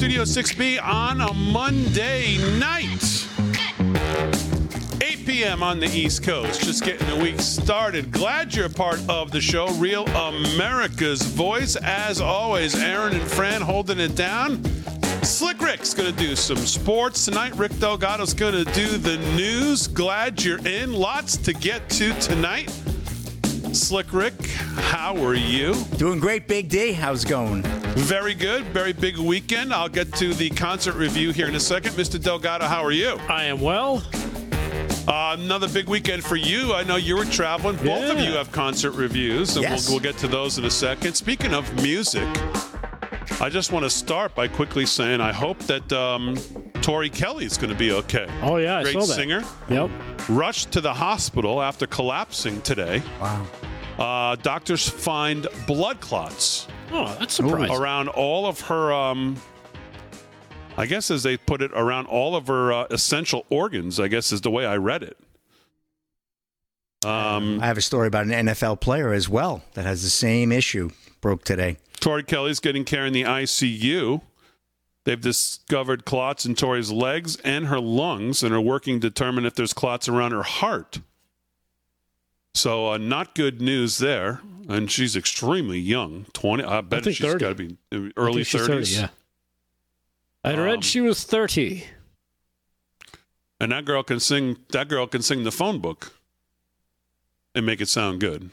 Studio 6B on a Monday night. 8 p.m. on the East Coast. Just getting the week started. Glad you're a part of the show. Real America's voice. As always, Aaron and Fran holding it down. Slick Rick's going to do some sports tonight. Rick Delgado's going to do the news. Glad you're in. Lots to get to tonight. Slick Rick, how are you? Doing great, Big D. How's it going? Very good. Very big weekend. I'll get to the concert review here in a second. Mr. Delgado, how are you? I am well. Uh, another big weekend for you. I know you were traveling. Both of you have concert reviews, and Yes. we'll, we'll get to those in a second. Speaking of music, I just want to start by quickly saying I hope that um, Tori Kelly is going to be okay. Oh yeah, I Great saw that. singer. Yep. Rushed to the hospital after collapsing today. Wow. Uh, doctors find blood clots Oh, that's surprising. around all of her. Um, I guess, as they put it, around all of her uh, essential organs. I guess is the way I read it. Um, I have a story about an NFL player as well that has the same issue. Broke today. Tori Kelly's getting care in the ICU. They've discovered clots in Tori's legs and her lungs and are working to determine if there's clots around her heart. So, uh, not good news there. And she's extremely young 20. I bet think she's 30. got to be early think 30s. 30, yeah. I Um, read she was 30. And that girl can sing. That girl can sing the phone book and make it sound good.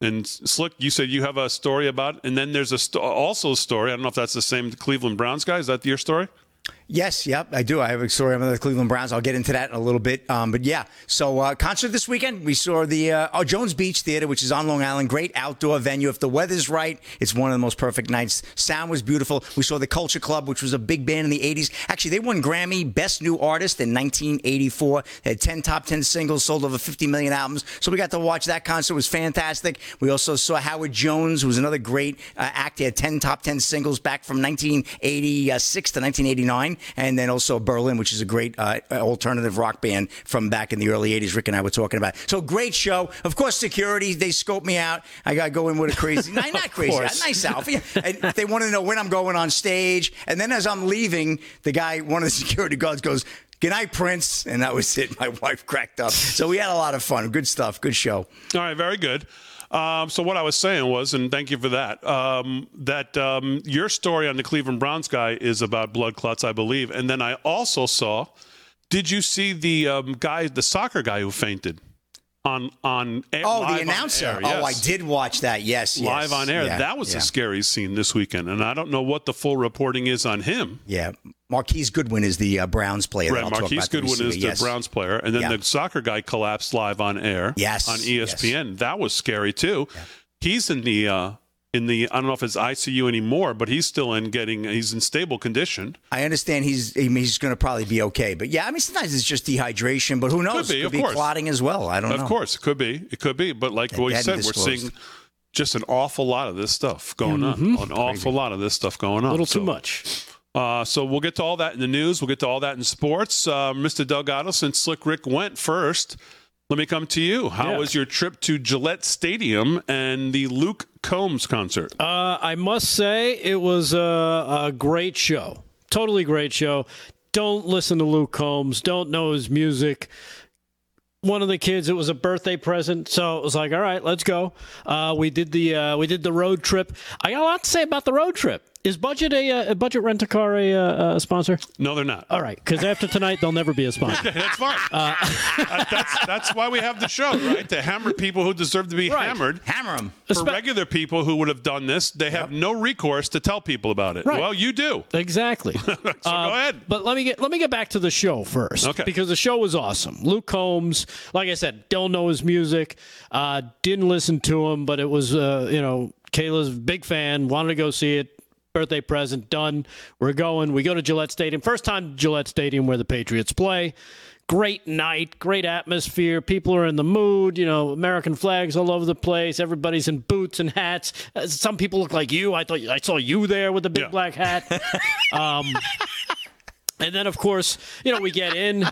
And Slick, you said you have a story about, and then there's a also a story. I don't know if that's the same Cleveland Browns guy. Is that your story? Yes, yep, I do. I have a story about the Cleveland Browns. I'll get into that in a little bit. Um, but yeah, so uh, concert this weekend. We saw the uh, oh, Jones Beach Theater, which is on Long Island. Great outdoor venue. If the weather's right, it's one of the most perfect nights. Sound was beautiful. We saw the Culture Club, which was a big band in the '80s. Actually, they won Grammy Best New Artist in 1984. They had 10 top 10 singles, sold over 50 million albums. So we got to watch that concert. It was fantastic. We also saw Howard Jones, who was another great uh, act. He had 10 top 10 singles back from 1986 to 1989, and then also Berlin, which is a great uh, alternative rock band from back in the early 80s. Rick and I were talking about. So great show. Of course, security they scope me out. I got to go in with a crazy, not, not crazy, course. nice outfit. And they want to know when I'm going on stage. And then as I'm leaving, the guy, one of the security guards, goes. Good night, Prince. And that was it. My wife cracked up. So we had a lot of fun. Good stuff. Good show. All right, very good. Um, so what I was saying was, and thank you for that, um, that um, your story on the Cleveland Browns guy is about blood clots, I believe. And then I also saw, did you see the um, guy, the soccer guy who fainted on on air, Oh, the announcer. air? Oh, I did watch that. Yes, yes. Live on air. Yeah, that was yeah. a scary scene this weekend, and I don't know what the full reporting is on him. Yeah, Marquise Goodwin is the uh, Browns player. Right, Marquise Goodwin is receiver. the. Browns player, and then Yeah. the soccer guy collapsed live on air. Yes, on ESPN. That was scary too. He's in the uh, in the I don't know if it's ICU anymore, but he's still in getting he's in stable condition. I understand he's I mean, he's going to probably be okay, but yeah, I mean sometimes it's just dehydration, but who knows? be, of be course. clotting as well. I don't know. Of course, it could be, it could be, but like They what you hadn't said, we're seeing just an awful lot of this stuff going on. An awful lot of this stuff going on. A little So, too much. Uh, so we'll get to all that in the news. We'll get to all that in sports. Uh, Mr. Delgado, since Slick Rick went first, let me come to you. How Yeah. was your trip to Gillette Stadium and the Luke Combs concert? Uh, I must say it was a, a great show. Totally great show. Don't listen to Luke Combs. Don't know his music. One of the kids, it was a birthday present, so it was like, all right, let's go. Uh, we did the uh, we did the road trip. I got a lot to say about the road trip. Is budget a, uh, a budget rent a car a, uh, a sponsor? No, they're not. All right, because after tonight they'll never be a sponsor. that's fine. Uh, Uh, that's that's why we have the show, right? To hammer people who deserve to be Right. hammered. Hammer them. For Espe- regular people who would have done this, they have no recourse to tell people about it. Right. Well, you do. Exactly. So go ahead. But let me get let me get back to the show first. Okay. Because the show was awesome. Luke Combs, like I said, don't know his music, uh, didn't listen to him, but it was uh, you know Kayla's big fan, wanted to go see it. Birthday present done. We're going. We go to Gillette Stadium. First time Gillette Stadium where the Patriots play. Great night, great atmosphere. People are in the mood. You know, American flags all over the place. Everybody's in boots and hats. Uh, some people look like you. I thought I saw you there with the big Yeah. black hat. Um, and then, of course, you know, we get in,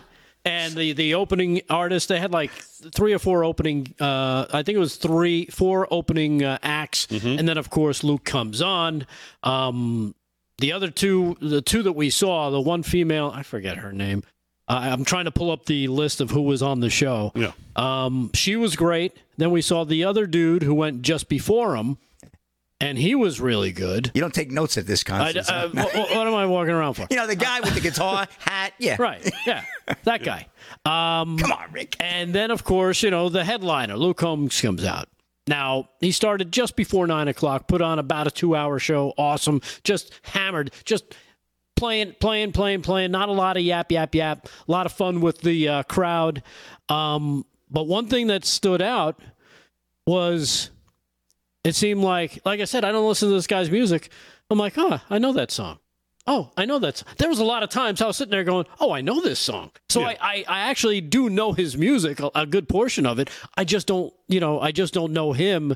and the the opening artist they had like three or four opening. Uh, I think it was three, four opening uh, acts, and then of course Luke comes on. Um, the other two, the two that we saw, the one female, I forget her name. Uh, I'm trying to pull up the list of who was on the show. Yeah. Um, she was great. Then we saw the other dude who went just before him, and he was really good. You don't take notes at this I, concert. uh, what, what am I walking around for? you know, the guy with the guitar, hat. Yeah. Right. Yeah. That guy. Um, Come on, Rick. And then, of course, you know, the headliner, Luke Combs, comes out. Now, he started just before nine o'clock, put on about a two hour show. Awesome. Just hammered. Just playing, playing, playing, playing. Not a lot of yap, yap, yap. A lot of fun with the uh, crowd. Um, but one thing that stood out was it seemed like, like I said, I don't listen to this guy's music. I'm like, huh, I know that song. Oh, I know that. There was a lot of times I was sitting there going, "Oh, I know this song." So Yeah. I, I, I actually do know his music, a, a good portion of it. I just don't, you know, I just don't know him,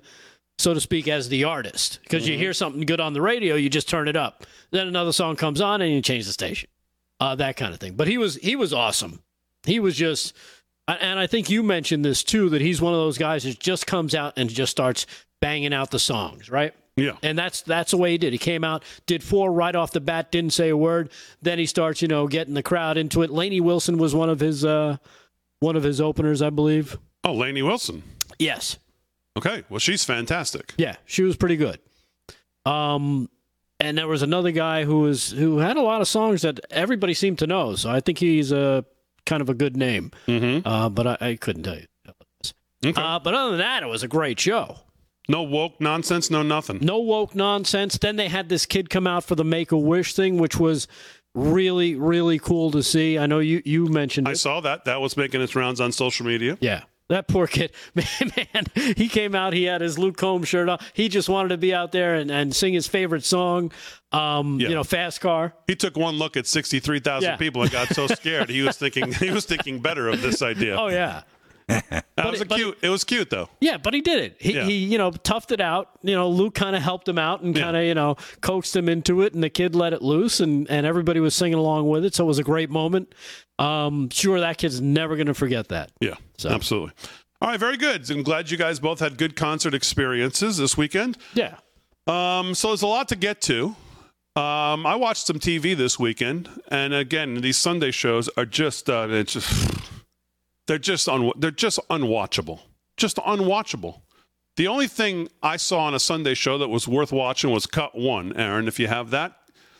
so to speak, as the artist. Because you hear something good on the radio, you just turn it up. Then another song comes on, and you change the station, uh, that kind of thing. But he was he was awesome. He was just, and I think you mentioned this too, that he's one of those guys that just comes out and just starts banging out the songs, right? Yeah. And that's that's the way he did. He came out, did four right off the bat, didn't say a word. Then he starts, you know, getting the crowd into it. Lainey Wilson was one of his uh, one of his openers, I believe. Oh, Lainey Wilson. Yes. Okay. Well, she's fantastic. Yeah, she was pretty good. Um, and there was another guy who was who had a lot of songs that everybody seemed to know. So I think he's a kind of a good name. Mm-hmm. Uh, but I, I couldn't tell you. Okay. Uh, but other than that, it was a great show. No woke nonsense. No nothing. no woke nonsense. Then they had this kid come out for the Make a Wish thing, which was really, really cool to see. I know you you mentioned I saw that. That was making its rounds on social media. Yeah. That poor kid, man, man, he came out, he had his Luke Combs shirt on. He just wanted to be out there and, and sing his favorite song, um, Yeah. you know, Fast Car. He took one look at sixty-three thousand Yeah. people and got so scared. he was thinking he was thinking better of this idea. Oh, yeah. That was a it- cute. It was cute though. Yeah, but he did it. He, Yeah. he you know, toughed it out. You know, Luke kind of helped him out and kind of, you know, coaxed him into it, and the kid let it loose, and, and everybody was singing along with it. So it was a great moment. Um, sure, that kid's never going to forget that. Yeah, So- absolutely. All right, very good. I'm glad you guys both had good concert experiences this weekend. Yeah. Um, so there's a lot to get to. Um, I watched some TV this weekend, and again, these Sunday shows are just uh, it's just they're just un- they're just unwatchable, just unwatchable. The only thing I saw on a Sunday show that was worth watching was Cut One. Aaron, if you have that,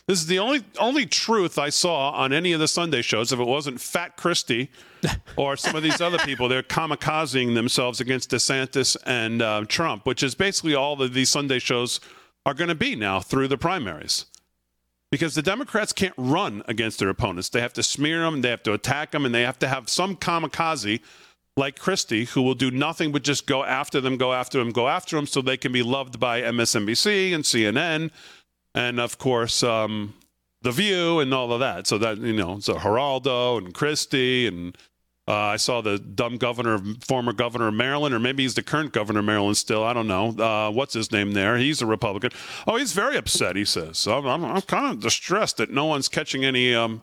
this is the only only truth I saw on any of the Sunday shows. If it wasn't Fat Christie or some of these other people, they're kamikazing themselves against DeSantis and uh, Trump, which is basically all that these Sunday shows are going to be now through the primaries. Because the Democrats can't run against their opponents. They have to smear them, they have to attack them, and they have to have some kamikaze like Christie who will do nothing but just go after them, go after them, go after them so they can be loved by MSNBC and CNN and, of course, um, The View and all of that. So that, you know, so Geraldo and Christie and uh, I saw the dumb governor, former governor of Maryland, or maybe he's the current governor of Maryland still. I don't know. Uh, what's his name there? He's a Republican. Oh, he's very upset, he says. I'm, I'm, I'm kind of distressed that no one's catching any. Um,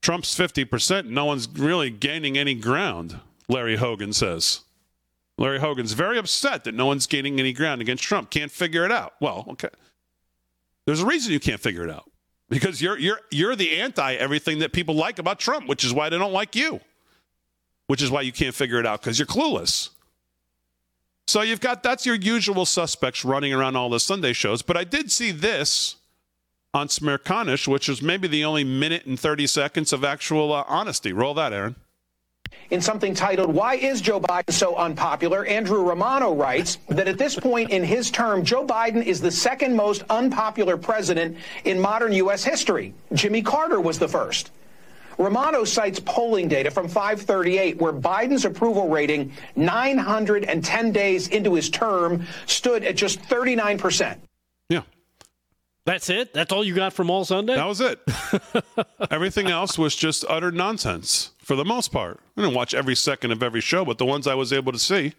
Trump's 50%. No one's really gaining any ground, Larry Hogan says. Larry Hogan's very upset that no one's gaining any ground against Trump. Can't figure it out. Well, okay. There's a reason you can't figure it out because you're you're you're the anti everything that people like about Trump, which is why they don't like you which is why you can't figure it out because you're clueless. So you've got that's your usual suspects running around all the Sunday shows. But I did see this on Smirkanish, which was maybe the only minute and 30 seconds of actual uh, honesty. Roll that, Aaron. In something titled, Why is Joe Biden so unpopular? Andrew Romano writes that at this point in his term, Joe Biden is the second most unpopular president in modern U.S. history. Jimmy Carter was the first. Romano cites polling data from 538 where Biden's approval rating 910 days into his term stood at just 39%. Yeah, That's it? That's all you got from all Sunday? that was it. Everything else was just utter nonsense for the most part. I didn't watch every second of every show, but the ones I was able to see,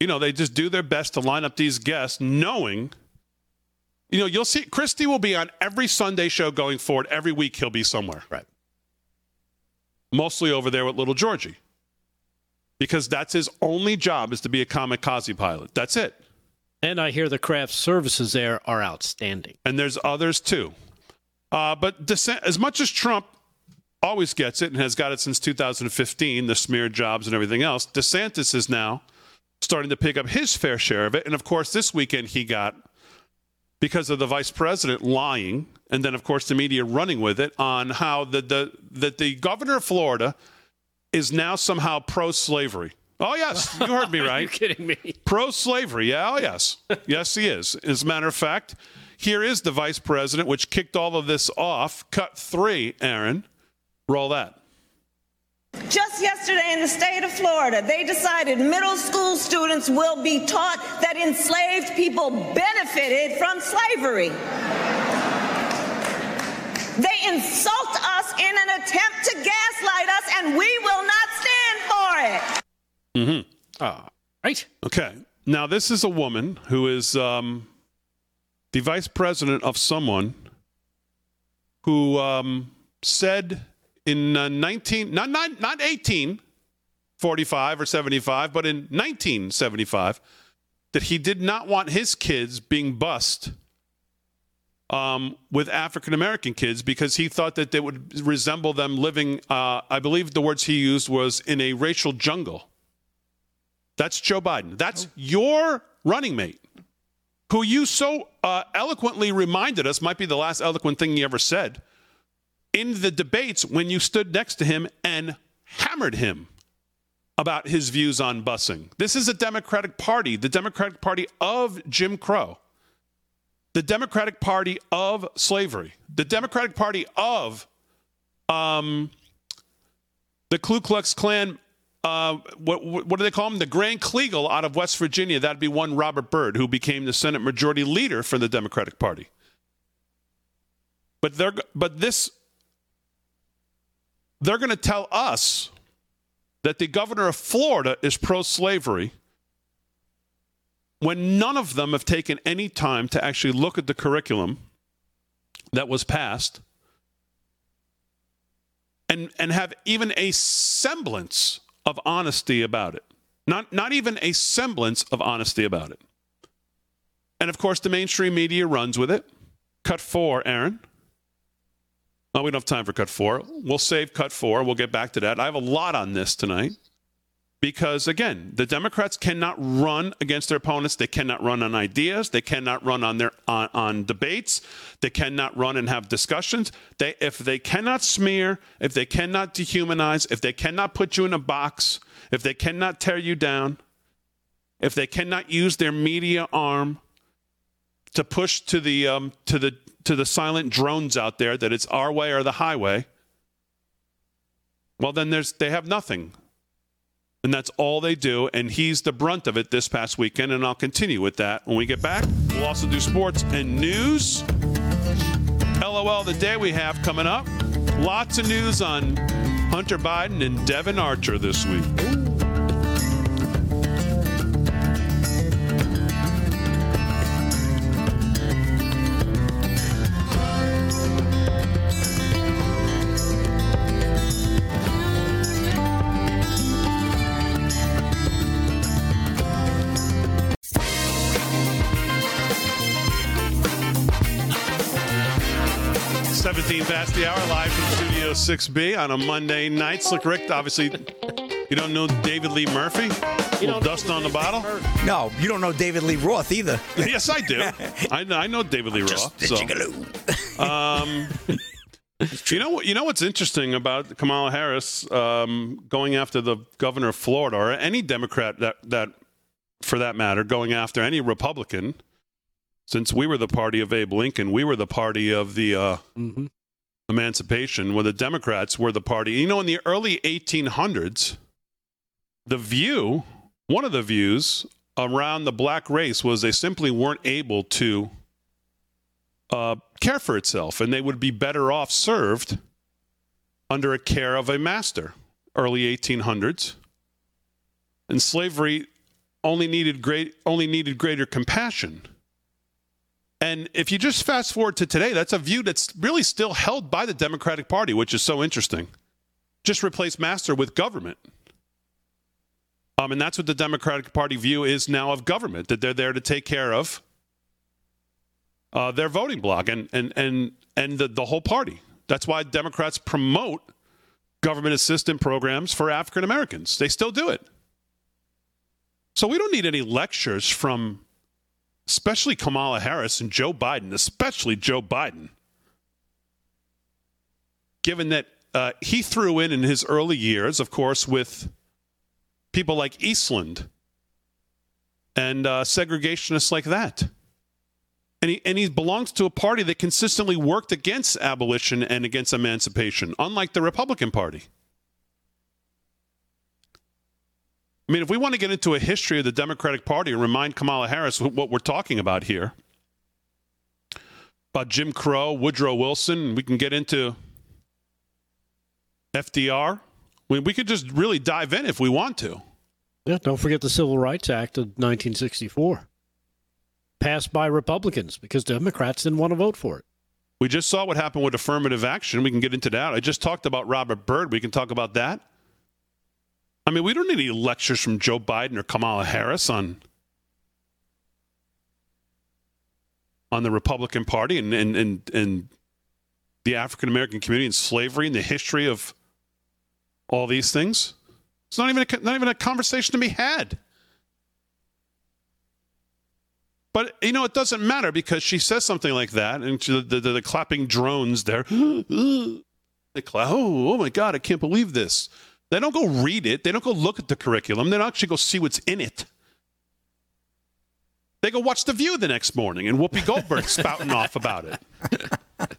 you know, they just do their best to line up these guests knowing. You know, you'll see Christie will be on every Sunday show going forward. Every week he'll be somewhere. Right. Mostly over there with little Georgie. Because that's his only job is to be a kamikaze pilot. That's it. And I hear the craft services there are outstanding. And there's others too. Uh, but DeSantis, as much as Trump always gets it and has got it since 2015, the smear jobs and everything else, DeSantis is now starting to pick up his fair share of it. And of course, this weekend he got because of the vice president lying, and then of course the media running with it on how the the that the governor of Florida is now somehow pro-slavery. Oh yes, you heard me right. you kidding me? Pro-slavery. Yeah, oh yes, yes he is. As a matter of fact, here is the vice president, which kicked all of this off. Cut three, Aaron. Roll that. Just yesterday in the state of Florida, they decided middle school students will be taught that enslaved people benefited from slavery. They insult us in an attempt to gaslight us, and we will not stand for it. Mm-hmm. Uh, right. Okay. Now, this is a woman who is um, the vice president of someone who um, said in uh, 19 not, not not 1845 or 75 but in 1975 that he did not want his kids being bused um, with African American kids because he thought that they would resemble them living uh, I believe the words he used was in a racial jungle. That's Joe Biden. That's your running mate who you so uh, eloquently reminded us might be the last eloquent thing he ever said in the debates when you stood next to him and hammered him about his views on busing. This is a Democratic Party, the Democratic Party of Jim Crow, the Democratic Party of slavery, the Democratic Party of um, the Ku Klux Klan. Uh, what, what do they call him? The Grand Kleagle out of West Virginia. That'd be one Robert Byrd, who became the Senate Majority Leader for the Democratic Party. But but this they're going to tell us that the governor of Florida is pro slavery when none of them have taken any time to actually look at the curriculum that was passed and, and have even a semblance of honesty about it. Not, not even a semblance of honesty about it. And of course, the mainstream media runs with it. Cut four, Aaron. We don't have time for cut four. We'll save cut four. We'll get back to that. I have a lot on this tonight because, again, the Democrats cannot run against their opponents. They cannot run on ideas. They cannot run on their on, on debates. They cannot run and have discussions. They, if they cannot smear, if they cannot dehumanize, if they cannot put you in a box, if they cannot tear you down, if they cannot use their media arm to push to the um, to the to the silent drones out there that it's our way or the highway, well, then there's they have nothing. And that's all they do. And he's the brunt of it this past weekend. And I'll continue with that when we get back. We'll also do sports and news. LOL the day we have coming up. Lots of news on Hunter Biden and Devon Archer this week. The hour, live from Studio 6B on a Monday night. Slick Rick, obviously, you don't know David Lee Murphy? You little dust on the bottle? No, you don't know David Lee Roth either. yes, I do. I, I know David Lee Roth. Just So. Um, you know what? You know what's interesting about Kamala Harris um, going after the governor of Florida, or any Democrat that that, for that matter, going after any Republican. Since we were the party of Abe Lincoln, we were the party of the uh, mm-hmm emancipation, where the Democrats were the party. You know, in the early 1800s, the view, one of the views around the black race was they simply weren't able to uh, care for itself, and they would be better off served under a care of a master. Early 1800s, and slavery only needed great only needed greater compassion. And if you just fast forward to today, that's a view that's really still held by the Democratic Party, which is so interesting. Just replace master with government. Um, and that's what the Democratic Party view is now of government, that they're there to take care of uh, their voting bloc and, and, and, and the, the whole party. That's why Democrats promote government assistance programs for African Americans. They still do it. So we don't need any lectures from especially Kamala Harris and Joe Biden, especially Joe Biden, given that uh, he threw in in his early years, of course, with people like Eastland and uh, segregationists like that. And he, and he belongs to a party that consistently worked against abolition and against emancipation, unlike the Republican Party. I mean, if we want to get into a history of the Democratic Party and remind Kamala Harris what we're talking about here, about Jim Crow, Woodrow Wilson, we can get into FDR. I mean, we could just really dive in if we want to. Yeah, don't forget the Civil Rights Act of 1964. Passed by Republicans because Democrats didn't want to vote for it. We just saw what happened with affirmative action. We can get into that. I just talked about Robert Byrd. We can talk about that. I mean, we don't need any lectures from Joe Biden or Kamala Harris on on the Republican Party and and and, and the African American community and slavery and the history of all these things. It's not even a, not even a conversation to be had. But you know, it doesn't matter because she says something like that, and she, the, the, the clapping drones there. they clap. Oh, oh my God! I can't believe this. They don't go read it. They don't go look at the curriculum. They don't actually go see what's in it. They go watch The View the next morning and Whoopi Goldberg spouting off about it.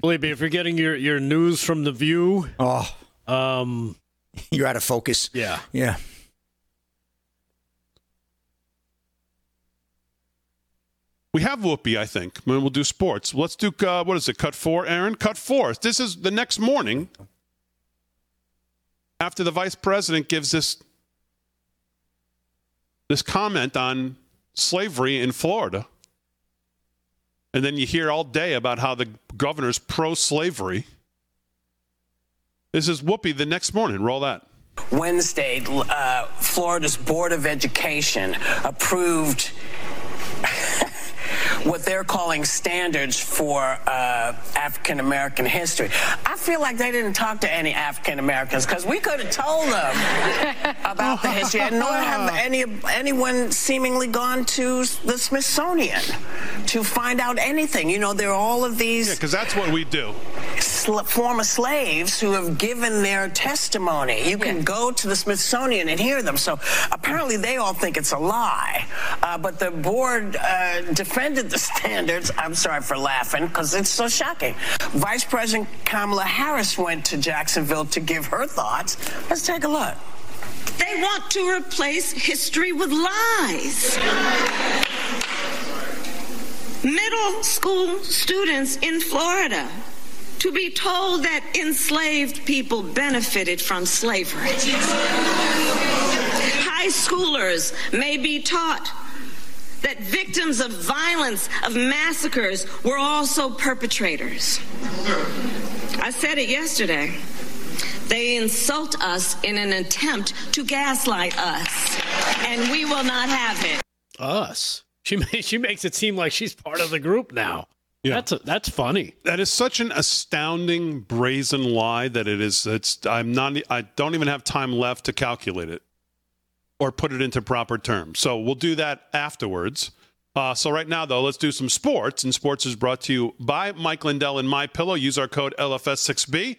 Believe me, if you're getting your, your news from The View, oh, um, you're out of focus. Yeah. Yeah. We have Whoopi, I think. I mean, we'll do sports. Let's do, uh, what is it, cut four, Aaron? Cut four. This is the next morning after the vice president gives this this comment on slavery in Florida. And then you hear all day about how the governor's pro slavery. This is Whoopi the next morning. Roll that. Wednesday, uh, Florida's Board of Education approved what they're calling standards for uh, African American history. I feel like they didn't talk to any African Americans because we could have told them about the history, and nor have any anyone seemingly gone to the Smithsonian to find out anything. You know, there are all of these. Yeah, because that's what we do. Sl- former slaves who have given their testimony. You can go to the Smithsonian and hear them. So apparently they all think it's a lie. Uh, but the board uh, defended the standards. I'm sorry for laughing because it's so shocking. Vice President Kamala Harris went to Jacksonville to give her thoughts. Let's take a look. They want to replace history with lies. Middle school students in Florida to be told that enslaved people benefited from slavery. High schoolers may be taught that victims of violence, of massacres, were also perpetrators. I said it yesterday. They insult us in an attempt to gaslight us, and we will not have it. Us. She she makes it seem like she's part of the group now. Yeah. That's a, that's funny. That is such an astounding brazen lie that it is it's I'm not I don't even have time left to calculate it or put it into proper terms. So we'll do that afterwards. Uh, so right now though, let's do some sports and sports is brought to you by Mike Lindell and My Pillow. Use our code LFS6B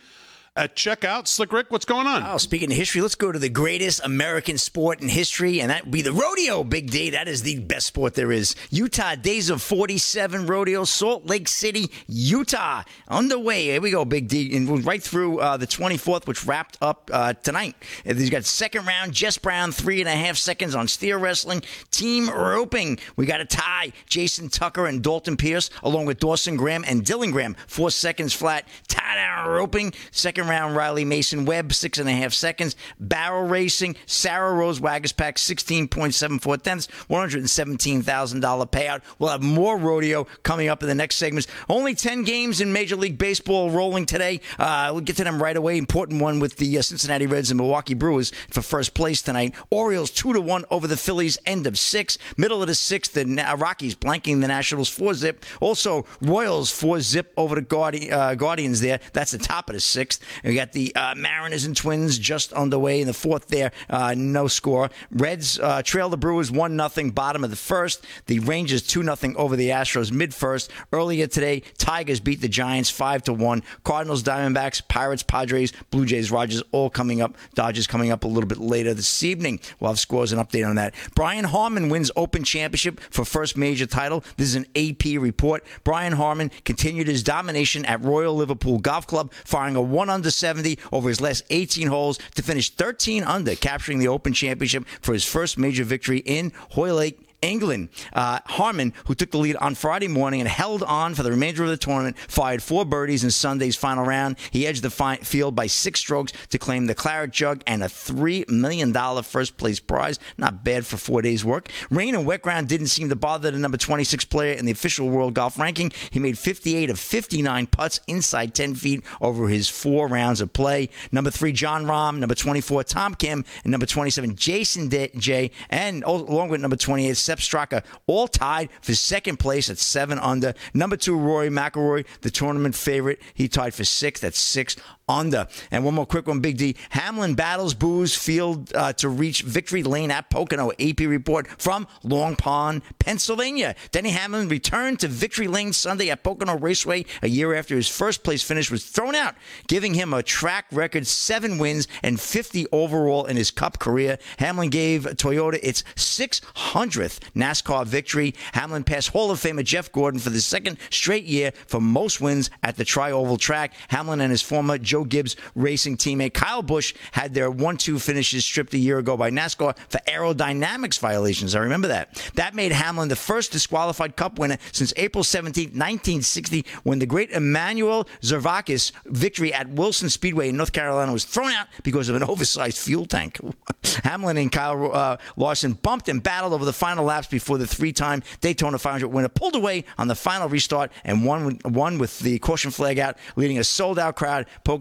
at checkout. Slick Rick, what's going on? Oh, speaking of history, let's go to the greatest American sport in history, and that would be the rodeo, Big D. That is the best sport there is. Utah Days of 47 Rodeo, Salt Lake City, Utah. Underway. Here we go, Big D. And right through uh, the 24th, which wrapped up uh, tonight. He's got second round, Jess Brown, three and a half seconds on steer wrestling. Team roping. We got a tie. Jason Tucker and Dalton Pierce, along with Dawson Graham and Dylan Graham, four seconds flat. Tie down roping. Second Second round, Riley Mason Webb, six and a half seconds. Barrel Racing, Sarah Rose Waguespack, 16.74 tenths, $117,000 payout. We'll have more rodeo coming up in the next segments. Only 10 games in Major League Baseball rolling today. Uh, we'll get to them right away. Important one with the uh, Cincinnati Reds and Milwaukee Brewers for first place tonight. Orioles 2 to 1 over the Phillies, end of six. Middle of the sixth, the Rockies blanking the Nationals 4 zip. Also, Royals 4 zip over the Guardi- uh, Guardians there. That's the top of the sixth. We got the uh, Mariners and Twins just underway in the fourth there. Uh, no score. Reds uh, trail the Brewers 1 nothing, bottom of the first. The Rangers 2 nothing over the Astros mid first. Earlier today, Tigers beat the Giants 5 to 1. Cardinals, Diamondbacks, Pirates, Padres, Blue Jays, Rogers all coming up. Dodgers coming up a little bit later this evening. We'll have scores and update on that. Brian Harman wins Open Championship for first major title. This is an AP report. Brian Harman continued his domination at Royal Liverpool Golf Club, firing a 1 under 70 over his last 18 holes to finish 13 under, capturing the Open Championship for his first major victory in Hoylake, England. Uh, Harman, who took the lead on Friday morning and held on for the remainder of the tournament, fired four birdies in Sunday's final round. He edged the fi- field by six strokes to claim the Claret Jug and a $3 million first place prize. Not bad for four days' work. Rain and wet ground didn't seem to bother the number 26 player in the official world golf ranking. He made 58 of 59 putts inside 10 feet over his four rounds of play. Number three, Jon Rahm. Number 24, Tom Kim. And number 27, Jason Day. And along with number 28, Sepp Straka, all tied for second place at seven under. Number two, Rory McIlroy, the tournament favorite. He tied for sixth at six under. And one more quick one, Big D. Hamlin battles boos Field uh, to reach victory lane at Pocono. AP report from Long Pond, Pennsylvania. Denny Hamlin returned to victory lane Sunday at Pocono Raceway a year after his first place finish was thrown out, giving him a track record seven wins and 50 overall in his Cup career. Hamlin gave Toyota its 600th NASCAR victory. Hamlin passed Hall of Famer Jeff Gordon for the second straight year for most wins at the Tri Oval track. Hamlin and his former Joe Gibbs racing teammate Kyle Busch had their 1 2 finishes stripped a year ago by NASCAR for aerodynamics violations. I remember that. That made Hamlin the first disqualified Cup winner since April 17, 1960, when the great Emanuel Zervakis victory at Wilson Speedway in North Carolina was thrown out because of an oversized fuel tank. Hamlin and Kyle uh, Larson bumped and battled over the final laps before the three time Daytona 500 winner pulled away on the final restart and won, won with the caution flag out, leading a sold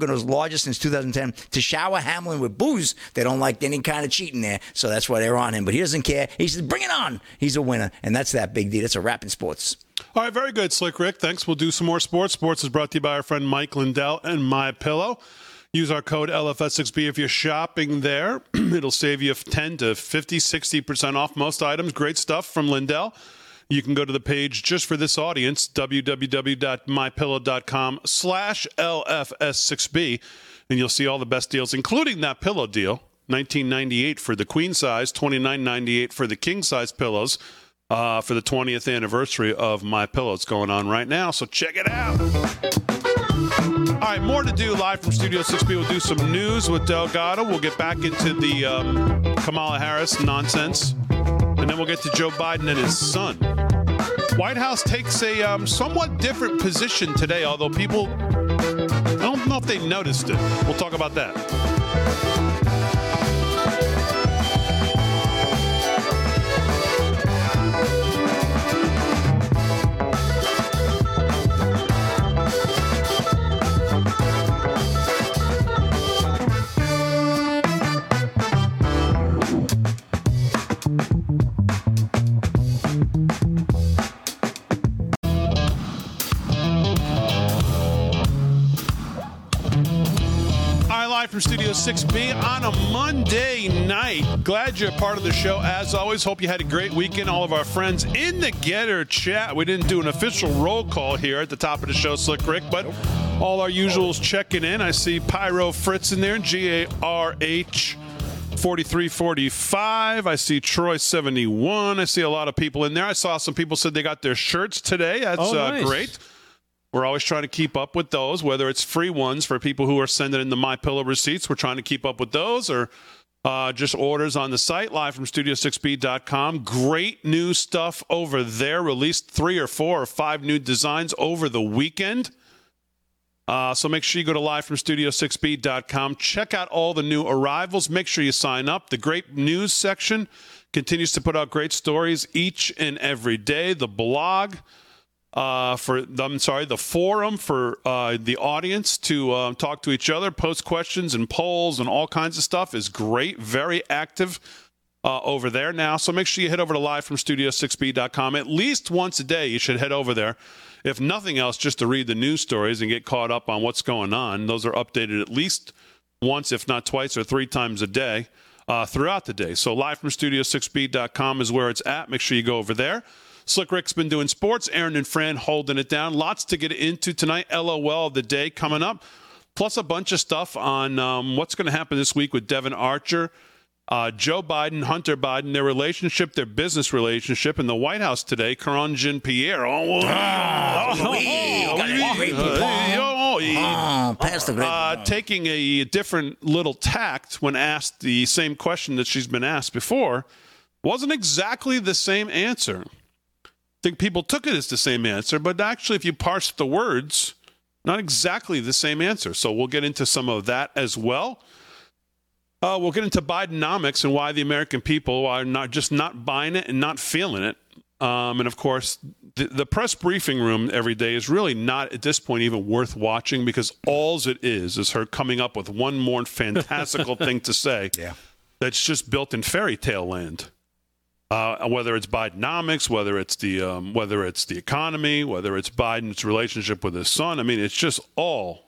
Pocono's largest since 2010 to shower Hamlin with boos. They don't like any kind of cheating there, so that's why they're on him. But he doesn't care. He says, bring it on. He's a winner, and that's that big deal. That's a rap in sports. All right, very good, Slick Rick. Thanks. We'll do some more sports. Sports is brought to you by our friend Mike Lindell and My Pillow. Use our code LFS6B if you're shopping there. It'll save you 10 to 50, 60% off most items. Great stuff from Lindell. You can go to the page just for this audience, www.mypillow.com slash LFS6B, and you'll see all the best deals, including that pillow deal. 1998 for the queen size, 29.98 for the king size pillows. Uh, for the 20th anniversary of my pillows going on right now. So check it out. All right, more to do live from Studio 6B. We'll do some news with Delgado. We'll get back into the um, Kamala Harris nonsense. And then we'll get to Joe Biden and his son. White House takes a um, somewhat different position today, although people, I don't know if they noticed it. We'll talk about that. From Studio 6B on a Monday night. Glad you're part of the show. As always, hope you had a great weekend. All of our friends in the Gettr chat. We didn't do an official roll call here at the top of the show, Slick Rick, but all our usuals checking in. I see Pyro Fritz in there, G A R H. 4345. I see Troy 71. I see a lot of people in there. I saw some people said they got their shirts today. That's oh, nice. uh, great. We're always trying to keep up with those, whether it's free ones for people who are sending in the My Pillow receipts. We're trying to keep up with those, or uh, just orders on the site live from studio6b.com. Great new stuff over there. Released three or four or five new designs over the weekend. Uh, so make sure you go to livefromstudio6b.com. Check out all the new arrivals. Make sure you sign up. The great news section continues to put out great stories each and every day. The blog uh, for I'm sorry, the forum for uh, the audience to uh, talk to each other, post questions and polls and all kinds of stuff is great. Very active uh, over there now. So make sure you head over to livefromstudio6b.com at least once a day. You should head over there. If nothing else, just to read the news stories and get caught up on what's going on. Those are updated at least once, if not twice or three times a day uh, throughout the day. So livefromstudio6b.com is where it's at. Make sure you go over there. Slick Rick's been doing sports. Aaron and Fran holding it down. Lots to get into tonight. LOL of the day coming up. Plus a bunch of stuff on um, what's going to happen this week with Devon Archer, uh, Joe Biden, Hunter Biden, their relationship, their business relationship, in the White House today. Karine Jean Pierre. Oh, oui, got oui, it. Great people. yeah. Pass the great. Taking a different little tact when asked the same question that she's been asked before, wasn't exactly the same answer. Think people took it as the same answer, but actually, if you parse the words, not exactly the same answer. So we'll get into some of that as well. Uh, we'll get into Bidenomics and why the American people are not just not buying it and not feeling it. Um, and of course, the, the press briefing room every day is really not at this point even worth watching because alls it is is her coming up with one more fantastical thing to say. Yeah. That's just built in fairy tale land. Uh, whether it's Bidenomics, whether it's the um, whether it's the economy, whether it's Biden's relationship with his son. I mean, it's just all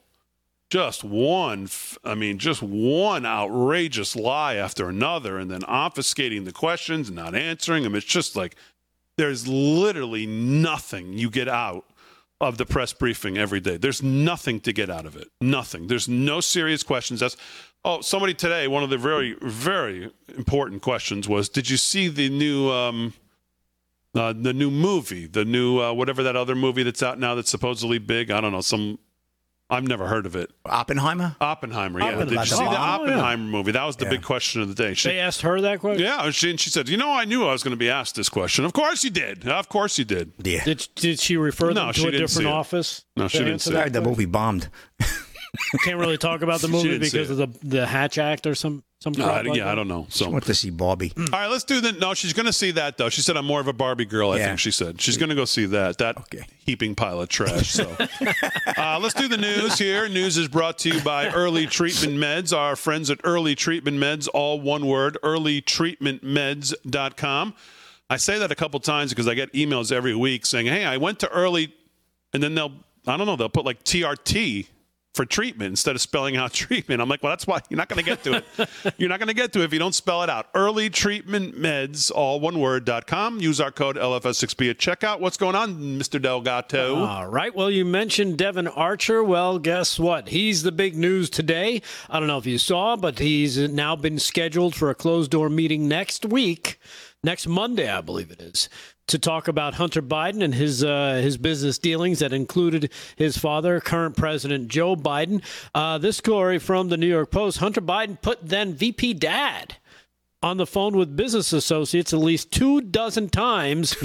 just one. I mean just one outrageous lie after another and then obfuscating the questions and not answering them it's just like there's literally nothing you get out of the press briefing every day there's nothing to get out of it nothing there's no serious questions that's oh somebody today one of the very very important questions was did you see the new um uh, the new movie the new uh, whatever that other movie that's out now that's supposedly big i don't know some I've never heard of it. Oppenheimer. Oppenheimer, yeah. Oppenheimer. Did you see the Oh, yeah. Oppenheimer movie? That was the Yeah. big question of the day. She, They asked her that question. yeah, she, and she said, "You know, I knew I was going to be asked this question. Of course you did. Of course you did. Yeah. Did, did she refer No, them she to a didn't different office? No, she didn't answer see that the question? movie bombed. Can't really talk about the movie because of the the Hatch Act or some some. Uh, crap like yeah, that? I don't know. So, I want to see Barbie. all right, let's do the. No, she's going to see that though. She said, "I'm more of a Barbie girl." I Yeah. think she said she's going to go see that. That Okay. heaping pile of trash. So, uh, let's do the news here. News is brought to you by Early Treatment Meds. Our friends at Early Treatment Meds, all one word, earlytreatmentmeds.com. I say that a couple times because I get emails every week saying, "Hey, I went to Early," and then they'll, I don't know, they'll put like TRT for treatment instead of spelling out treatment. I'm like, well, that's why you're not going to get to it. you're not going to get to it if you don't spell it out. Early Treatment Meds, all one word, dot com. Use our code LFS6B at checkout. What's going on, Mr. Delgado? All right. Well, you mentioned Devon Archer. Well, guess what? He's the big news today. I don't know if you saw, but he's now been scheduled for a closed door meeting next week, next Monday, I believe it is, to talk about Hunter Biden and his uh, his business dealings that included his father, current President Joe Biden. Uh, this story from the New York Post: Hunter Biden put then VP dad on the phone with business associates at least two dozen times,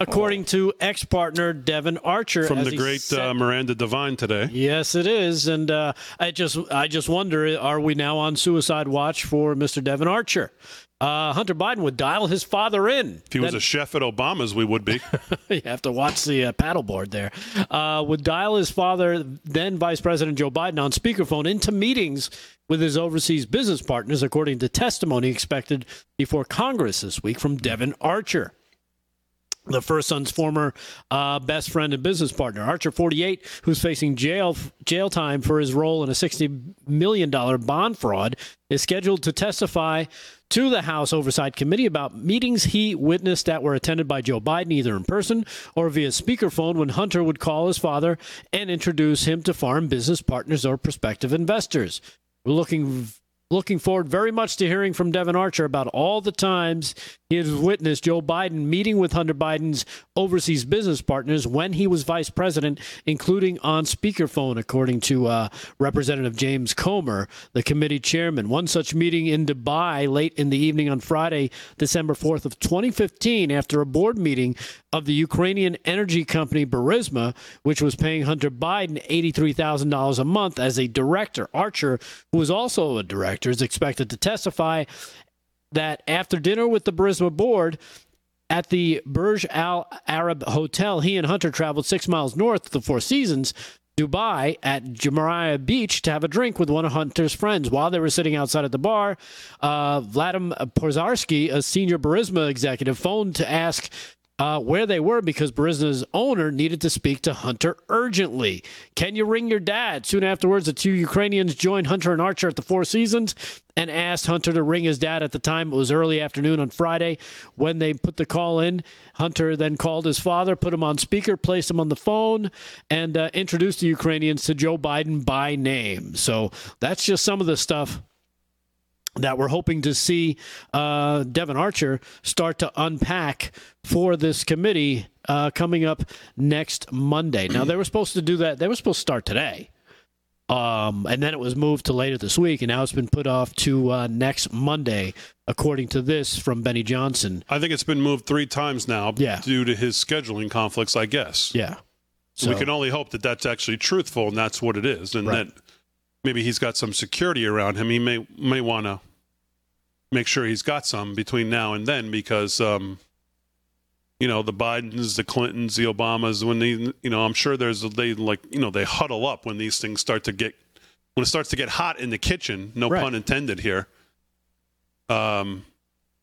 according to ex partner Devon Archer. Mm-hmm. From the great uh, Miranda Devine today. Yes, it is, and uh, I just I just wonder: Are we now on suicide watch for Mr. Devon Archer? Uh, Hunter Biden would dial his father in. If he was Then- a chef at Obama's, we would be. you have to watch the uh, paddleboard there. Uh, would dial his father, then Vice President Joe Biden, on speakerphone into meetings with his overseas business partners, according to testimony expected before Congress this week from Devon Archer. The first son's former uh, best friend and business partner, Archer, 48, who's facing jail jail time for his role in a $60 million bond fraud, is scheduled to testify to the House Oversight Committee about meetings he witnessed that were attended by Joe Biden, either in person or via speakerphone, when Hunter would call his father and introduce him to foreign business partners or prospective investors. We're looking looking forward very much to hearing from Devon Archer about all the times he has witnessed Joe Biden meeting with Hunter Biden's overseas business partners when he was vice president, including on speakerphone, according to uh, Representative James Comer, the committee chairman. One such meeting in Dubai late in the evening on Friday, December 4th of 2015, after a board meeting of the Ukrainian energy company Burisma, which was paying Hunter Biden $83,000 a month as a director. Archer, who was also a director, is expected to testify that after dinner with the Burisma board at the Burj Al Arab Hotel, he and Hunter traveled six miles north to the Four Seasons, Dubai, at Jumeirah Beach to have a drink with one of Hunter's friends. While they were sitting outside at the bar, uh, Vladim Pozharskyi, a senior Burisma executive, phoned to ask uh, where they were because Burisma's owner needed to speak to Hunter urgently. Can you ring your dad? Soon afterwards, the two Ukrainians joined Hunter and Archer at the Four Seasons and asked Hunter to ring his dad at the time. It was early afternoon on Friday when they put the call in. Hunter then called his father, put him on speaker, placed him on the phone, and uh, introduced the Ukrainians to Joe Biden by name. So that's just some of the stuff that we're hoping to see uh, Devon Archer start to unpack for this committee uh, coming up next Monday. Now they were supposed to do that. They were supposed to start today, um, and then it was moved to later this week, and now it's been put off to uh, next Monday, according to this from Benny Johnson. I think it's been moved three times now Yeah. due to his scheduling conflicts, I guess. Yeah. So we can only hope that that's actually truthful and that's what it is, and Right. that maybe he's got some security around him. He may may want to make sure he's got some between now and then because um, you know the Bidens, the Clintons, the Obamas. When they, you know, I'm sure there's they like you know they huddle up when these things start to get when it starts to get hot in the kitchen. No Right. pun intended here. Um,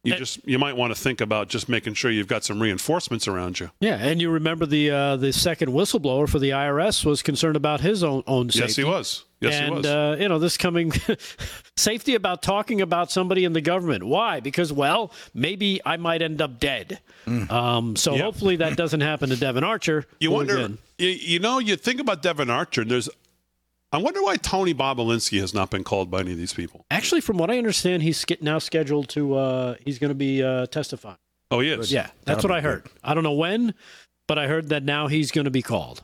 you just you might want to think about just making sure you've got some reinforcements around you. Yeah, and you remember the uh, the second whistleblower for the IRS was concerned about his own own safety. Yes, he was. Yes, and he was. Uh, you know this coming safety about talking about somebody in the government. Why? Because well, maybe I might end up dead. Um, so Mm. Yeah. hopefully that doesn't happen to Devon Archer. You wonder, again- you, know, you think about Devon Archer. and There's, I wonder why Tony Bobulinski has not been called by any of these people. Actually, from what I understand, he's now scheduled to. Uh, he's going to be uh, testifying. Oh, he is. Yeah, that's what I heard. I don't know when, but I heard that now he's going to be called.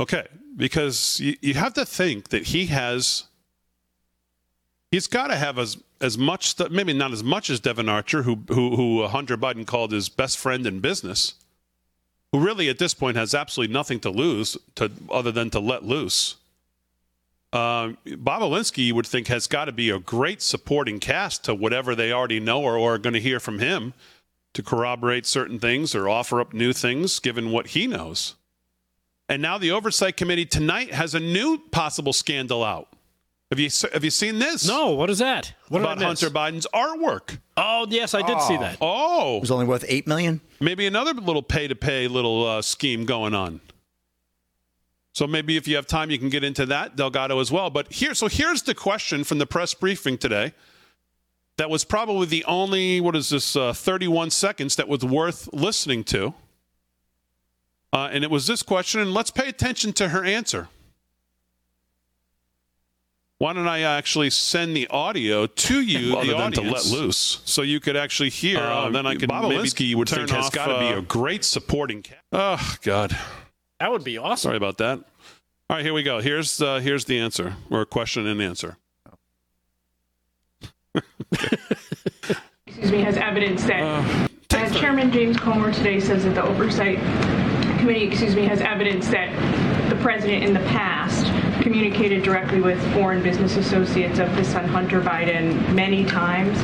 Okay, because you, you have to think that he has. He's got to have as as much maybe not as much as Devon Archer, who who who Hunter Biden called his best friend in business, who really at this point has absolutely nothing to lose to other than to let loose. Um, Bobulinski, you would think, has got to be a great supporting cast to whatever they already know or, or are going to hear from him to corroborate certain things or offer up new things given what he knows. And now the oversight committee tonight has a new possible scandal out. Have you have you seen this? No, what is that? What about miss? Hunter Biden's artwork. Oh, yes, I did see that. Oh, It was only worth eight million. maybe another little pay to pay little uh, scheme going on. So maybe if you have time, you can get into that Delgado as well. But here, so here's the question from the press briefing today. That was probably the only what is this uh, 31 seconds that was worth listening to. Uh, and it was this question, and let's pay attention to her answer. Why don't I actually send the audio to you, Other the than to let loose. so you could actually hear? Uh, then I could Bob maybe Alinsky, you would turn think, has gotta be uh, a great supporting cast. Oh God, That would be awesome. sorry about that. All right, here we go. Here's uh, here's the answer or question and answer. excuse me, has evidence that uh, Chairman James Comer today says that the Oversight Committee, excuse me, has evidence that the president in the past communicated directly with foreign business associates of his son Hunter Biden many times.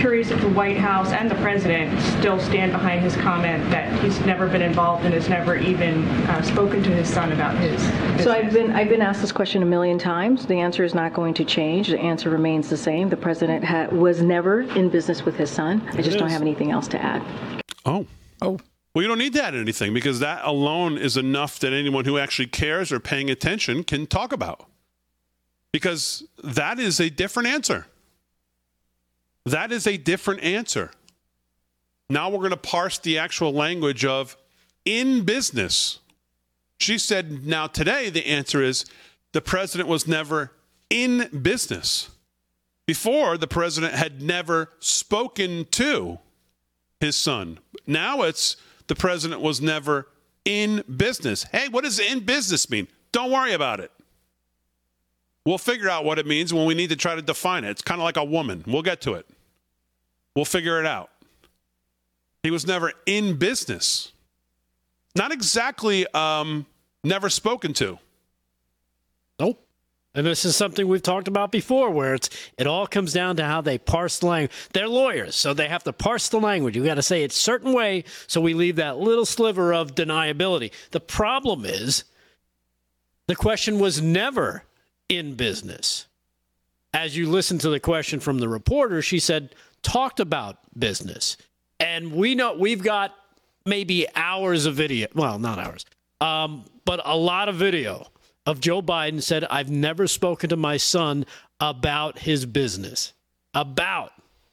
Curious if the White House and the president still stand behind his comment that he's never been involved and has never even uh, spoken to his son about his business. So I've been, I've been asked this question a million times. The answer is not going to change. The answer remains the same. The president ha- was never in business with his son. I just don't have anything else to add. Oh, Oh, well, you don't need to add anything because that alone is enough that anyone who actually cares or paying attention can talk about. Because that is a different answer. That is a different answer. Now we're going to parse the actual language of in business. She said, now today the answer is the president was never in business. Before, the president had never spoken to his son. Now it's the president was never in business. Hey, what does in business mean? Don't worry about it. We'll figure out what it means when we need to try to define it. It's kind of like a woman. We'll get to it. We'll figure it out. He was never in business. Not exactly um, never spoken to. Nope. And this is something we've talked about before, where it's it all comes down to how they parse the language. They're lawyers, so they have to parse the language. You got to say it certain way, so we leave that little sliver of deniability. The problem is, the question was never in business. As you listen to the question from the reporter, she said talked about business, and we know we've got maybe hours of video. Well, not hours, um, but a lot of video of Joe Biden said, I've never spoken to my son about his business. About.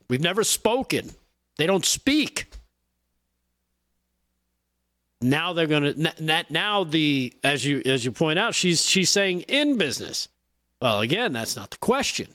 We've never spoken. They don't speak. Now they're going to now the as you as you point out she's she's saying in business. Well, again, that's not the question.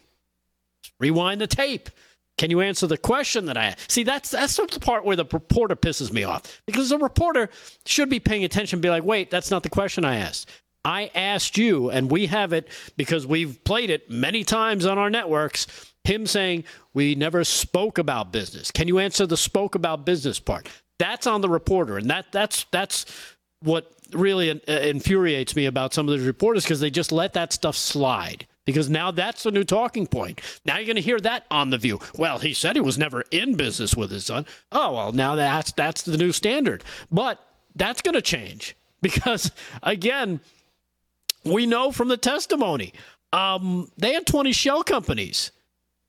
rewind the tape. Can you answer the question that I see? That's that's the part where the reporter pisses me off because the reporter should be paying attention. And be like, wait, that's not the question I asked. I asked you, and we have it because we've played it many times on our networks. Him saying, We never spoke about business. Can you answer the spoke about business part? That's on the reporter. And that that's that's what really uh, infuriates me about some of these reporters because they just let that stuff slide. Because now that's the new talking point. Now you're going to hear that on the View. Well, he said he was never in business with his son. Oh well, now that's that's the new standard. But that's going to change because again, we know from the testimony. Um, they had 20 shell companies,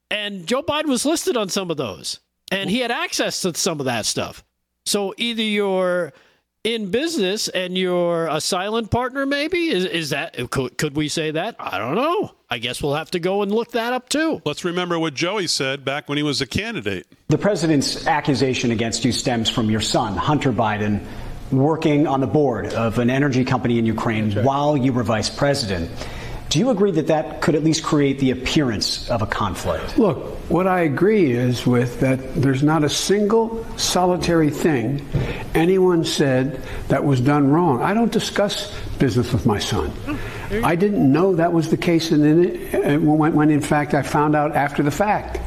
and Joe Biden was listed on some of those, and he had access to some of that stuff. So either you're in business and you're a silent partner, maybe is, is that could, could we say that? I don't know. I guess we'll have to go and look that up too. Let's remember what Joey said back when he was a candidate. The president's accusation against you stems from your son, Hunter Biden working on the board of an energy company in Ukraine right. while you were vice president. Do you agree that that could at least create the appearance of a conflict? Look, what I agree is with that there's not a single solitary thing anyone said that was done wrong. I don't discuss business with my son. I didn't know that was the case in, when, when, in fact, I found out after the fact.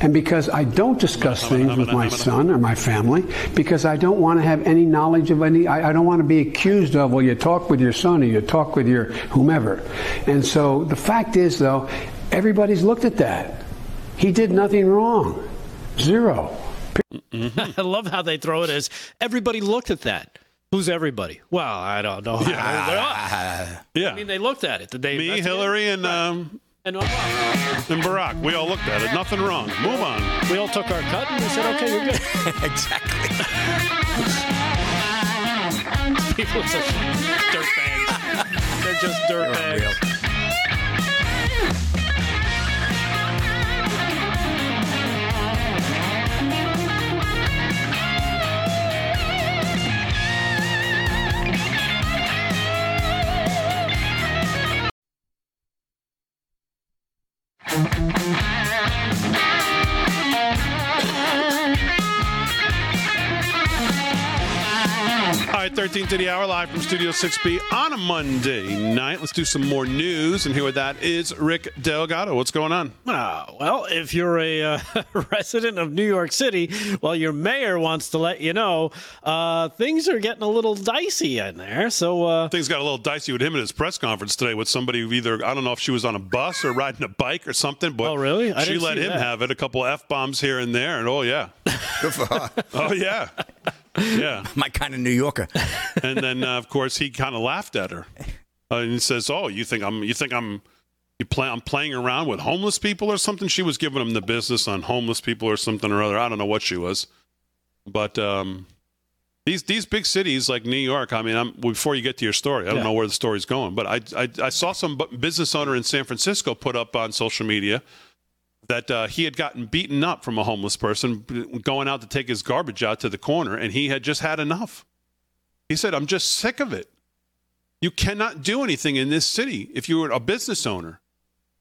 And because I don't discuss things with my son or my family, because I don't want to have any knowledge of any, I, I don't want to be accused of, well, you talk with your son or you talk with your whomever. And so the fact is, though, everybody's looked at that. He did nothing wrong. 0 I love how they throw it as everybody looked at that. Who's everybody? Well, I don't know. Yeah. yeah. I mean, they looked at it. Did they? Me, Hillary, and um, and, and Barack. We all looked at it. Nothing wrong. Move on. We all took our cut and we said, "Okay, you're good." exactly. People are such dirtbags. They're just dirtbags. All right, 13 to the hour, live from Studio 6B on a Monday night. Let's do some more news and here with that is. Rick Delgado, what's going on? Uh, well, if you're a uh, resident of New York City, well, your mayor wants to let you know uh, things are getting a little dicey in there. So uh, things got a little dicey with him at his press conference today with somebody who either I don't know if she was on a bus or riding a bike or something. But oh, really? I she let him that. have it. A couple f bombs here and there, and oh yeah, good for her. oh yeah. Yeah, my kind of New Yorker. and then, uh, of course, he kind of laughed at her, uh, and he says, "Oh, you think I'm? You think I'm? You play? I'm playing around with homeless people or something?" She was giving him the business on homeless people or something or other. I don't know what she was, but um, these these big cities like New York. I mean, I'm, before you get to your story, I don't yeah. know where the story's going, but I, I I saw some business owner in San Francisco put up on social media that uh, he had gotten beaten up from a homeless person going out to take his garbage out to the corner, and he had just had enough. He said, I'm just sick of it. You cannot do anything in this city if you're a business owner.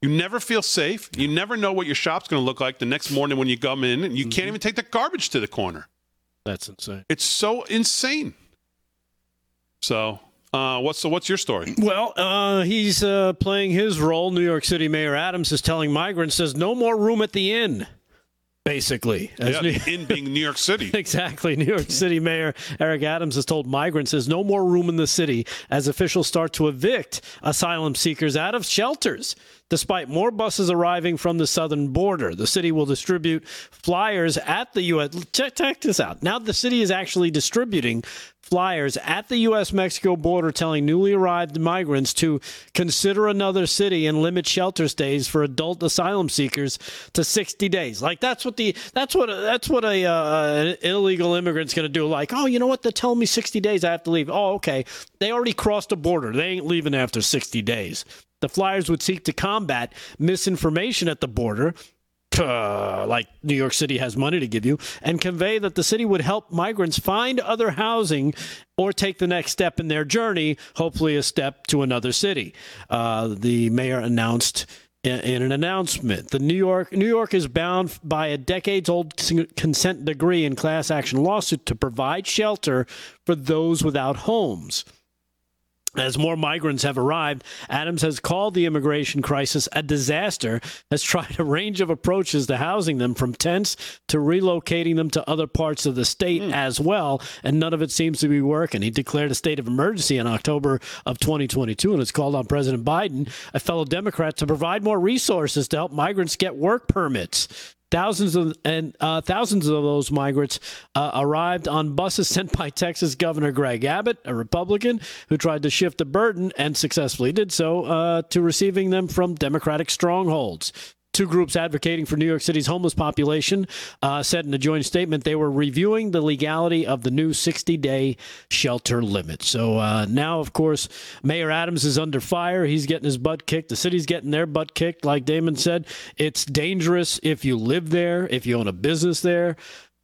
You never feel safe. You never know what your shop's going to look like the next morning when you come in, and you can't even take the garbage to the corner. That's insane. It's so insane. So, uh, what's so? What's your story? Well, uh, he's uh, playing his role. New York City Mayor Adams is telling migrants there's no more room at the inn. Basically, As Yeah, New- in being New York City. Exactly. New York City Mayor Eric Adams has told migrants there's no more room in the city as officials start to evict asylum seekers out of shelters. Despite more buses arriving from the southern border, the city will distribute flyers at the U.S. Check, check this out. Now the city is actually distributing flyers at the U.S. Mexico border telling newly arrived migrants to consider another city and limit shelter stays for adult asylum seekers to 60 days. Like that's what the that's what that's what a uh, an illegal immigrant's going to do. Like, oh, you know what? They're telling me 60 days I have to leave. Oh, okay. They already crossed the border. They ain't leaving after 60 days. The flyers would seek to combat misinformation at the border like New York City has money to give you, and convey that the city would help migrants find other housing or take the next step in their journey, hopefully a step to another city. Uh, the mayor announced in, in an announcement, the New York New York is bound by a decades-old consent decree and class action lawsuit to provide shelter for those without homes. As more migrants have arrived, Adams has called the immigration crisis a disaster, has tried a range of approaches to housing them, from tents to relocating them to other parts of the state hmm. as well, and none of it seems to be working. He declared a state of emergency in October of 2022 and has called on President Biden, a fellow Democrat, to provide more resources to help migrants get work permits. Thousands of and uh, thousands of those migrants uh, arrived on buses sent by Texas Governor Greg Abbott, a Republican who tried to shift the burden and successfully did so uh, to receiving them from Democratic strongholds. Two groups advocating for New York City's homeless population uh, said in a joint statement they were reviewing the legality of the new 60 day shelter limit. So uh, now, of course, Mayor Adams is under fire. He's getting his butt kicked. The city's getting their butt kicked. Like Damon said, it's dangerous if you live there, if you own a business there.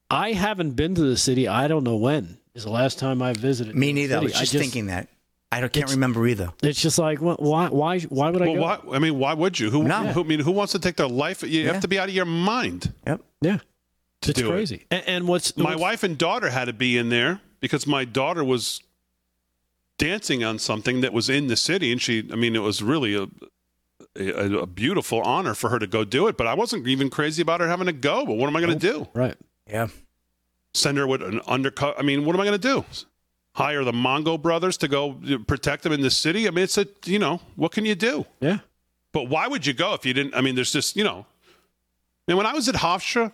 I haven't been to the city. I don't know when is the last time I visited. Me neither. I was just, thinking that. I don't, can't It's- remember either. It's just like, wh- why, why, why would I Well, go? why, I mean, why would you? Who, No. who? I mean, who wants to take their life? You Yeah. have to be out of your mind. Yep. Yeah, it's do it. crazy. And, and what's My what's- wife and daughter had to be in there because my daughter was dancing on something that was in the city, and she. I mean, it was really a. A, a beautiful honor for her to go do it, but I wasn't even crazy about her having to go. But what am I going to do? right? Yeah. Send her with an undercut? I mean, what am I going to do? Hire the Mongo brothers to go protect them in the city? I mean, it's a you know what can you do? Yeah. But why would you go if you didn't? I mean, there's just, you know, and when I was at Hofstra,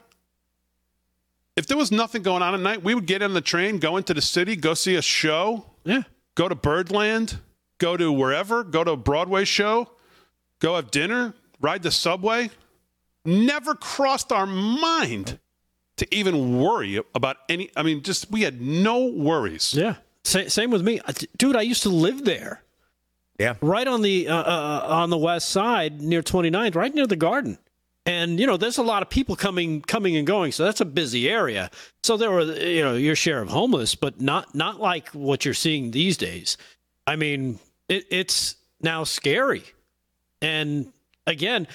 if there was nothing going on at night, we would get on the train, go into the city, go see a show, Yeah. go to Birdland, go to wherever, go to a Broadway show, go have dinner, ride the subway. Never crossed our mind to even worry about any. I mean, just we had no worries. Yeah. Sa- same with me, Uh, dude. I used to live there, Yeah. right on the uh, uh, on the west side near 29th, right near the garden. And you know, there's a lot of people coming coming and going, so that's a busy area. So there were you know your share of homeless, but not not like what you're seeing these days. I mean, it, it's now scary. And again,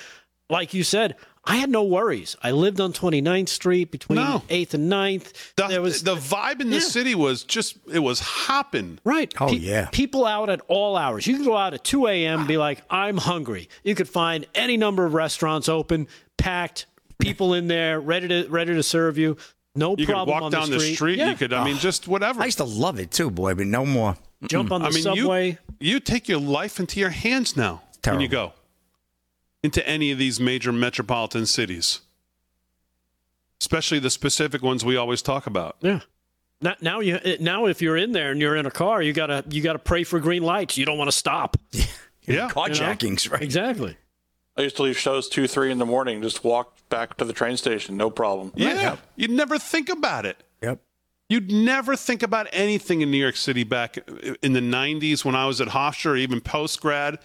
like you said, I had no worries. I lived on 29th Street between No. 8th and 9th. The, there was the vibe in the Yeah. city was just it was hopping. Right. Oh, yeah. People out at all hours. You could go out at 2 a.m. and be like, I'm hungry. You could find any number of restaurants open, packed, people in there, ready to ready to serve you. No You could problem walk on down the the street. street. Yeah. You could, I mean, just whatever. I used to love it too, boy, but no more. jump on the I mean, subway. you you take your life into your hands now when you go into any of these major metropolitan cities, especially the specific ones we always talk about. Yeah. Now, now you now if you're in there and you're in a car, you gotta you gotta pray for green lights. You don't want to stop. Yeah, Carjackings, right? Exactly. I used to leave shows two, three in the morning, just walk back to the train station, no problem. yeah. You'd never think about it. Yep. You'd never think about anything in New York City back in the '90s when I was at Hofstra, or even post grad,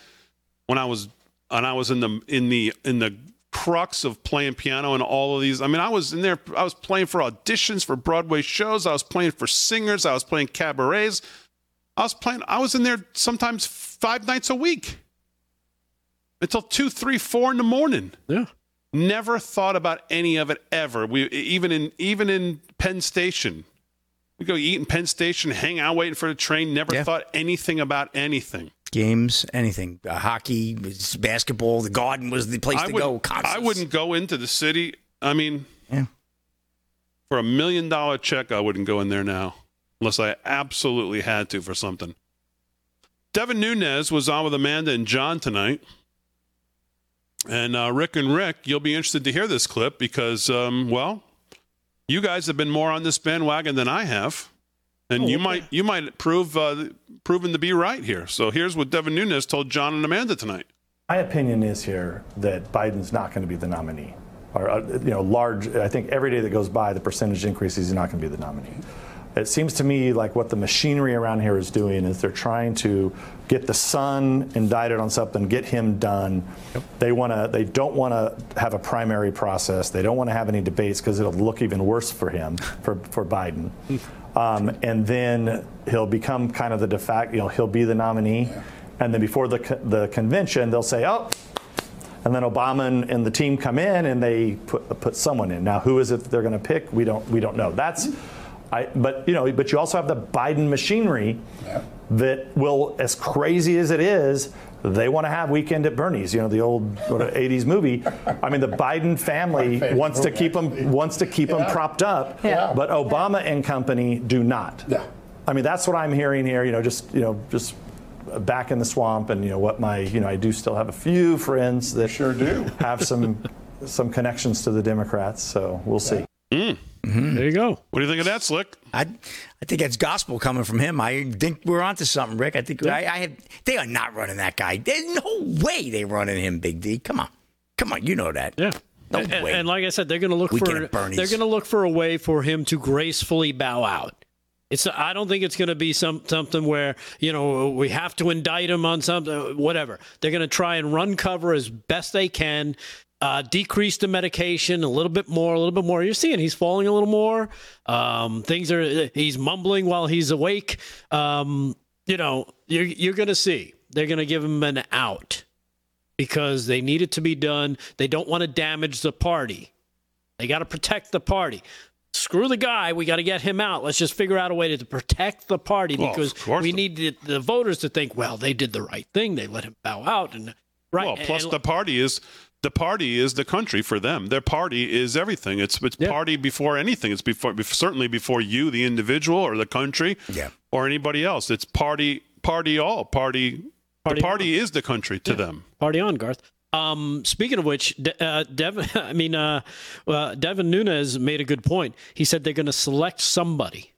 when I was and I was in the in the in the crux of playing piano and all of these. I mean, I was in there. I was playing for auditions for Broadway shows. I was playing for singers. I was playing cabarets. I was playing. I was in there sometimes five nights a week. until two, three, four in the morning. Yeah. Never thought about any of it ever. We even in even in Penn Station, we go eat in Penn Station, hang out waiting for the train. Never Yeah. thought anything about anything. Games, anything, uh, hockey, basketball. The Garden was the place I to would, go. Concerts. I wouldn't go into the city. I mean, Yeah. for a million dollar check, I wouldn't go in there now unless I absolutely had to for something. Devin Nunes was on with Amanda and John tonight. And uh, Rick and Rick, you'll be interested to hear this clip because, um, well, you guys have been more on this bandwagon than I have, and you might you might prove uh, proven to be right here. So here's what Devin Nunes told John and Amanda tonight. My opinion is here that Biden's not going to be the nominee. Or, uh, you know, large, I think every day that goes by, the percentage increases, he's not going to be the nominee. It seems to me like what the machinery around here is doing is they're trying to get the son indicted on something, get him done. They want to. They don't want to have a primary process. They don't want to have any debates because it'll look even worse for him, for for Biden. Um, and then he'll become kind of the de facto. You know, he'll be the nominee, and then before the co- the convention, they'll say, "Oh, and then Obama and, and the team come in and they put put someone in. Now, who is it that they're going to pick? We don't we don't know. That's, I. But you know, but you also have the Biden machinery that will, as crazy as it is, they want to have Weekend at Bernie's. You know, the old what, 80s movie. I mean, the Biden family wants to keep them wants to keep them propped up, Yeah. but Obama and company do not. Yeah. I mean, that's what I'm hearing here. You know, just you know, just back in the swamp, and you know what my you know I do still have a few friends that Sure do. have some some connections to the Democrats. So we'll see. Hmm. Mm-hmm. There you go. What do you think of that, Slick? I, I think that's gospel coming from him. I think we're onto something, Rick. I think I, I have. They are not running that guy. There's no way they're running him, Big D. Come on, come on. You know that. Yeah. No and, way. and like I said, they're going to look Weekend for they're going to look for a way for him to gracefully bow out. It's I don't think it's going to be some something where you know we have to indict him on something whatever. They're going to try and run cover as best they can, uh, decrease the medication a little bit more, a little bit more. You're seeing he's falling a little more. Um, things are he's mumbling while he's awake. Um, you know you're you're going to see they're going to give him an out because they need it to be done. They don't want to damage the party. They got to protect the party. Screw the guy. We got to get him out. Let's just figure out a way to protect the party because we need the, the voters to think, well, they did the right thing. They let him bow out. And right. Well, plus and- the party is the party is the country for them. Their party is everything. It's it's Yeah. party before anything. It's before certainly before you, the individual, or the country, Yeah. or anybody else. It's party party all party. Party the party is the country to them. Party on, Garth. Um, speaking of which, De- uh, Devin, I mean, uh, uh, Devin Nunes made a good point. He said they're going to select somebody.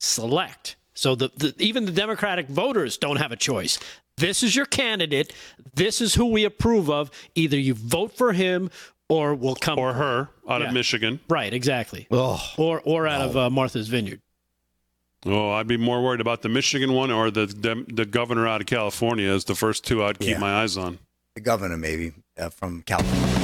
Select. So the, the even the Democratic voters don't have a choice. This is your candidate. This is who we approve of. Either you vote for him or we'll come Or her out Yeah. of Michigan. Right, exactly. Oh, Or or out of uh, Martha's Vineyard. Oh, I'd be more worried about the Michigan one or the the, the governor out of California as the first two I'd keep Yeah. my eyes on. the governor maybe uh, from California.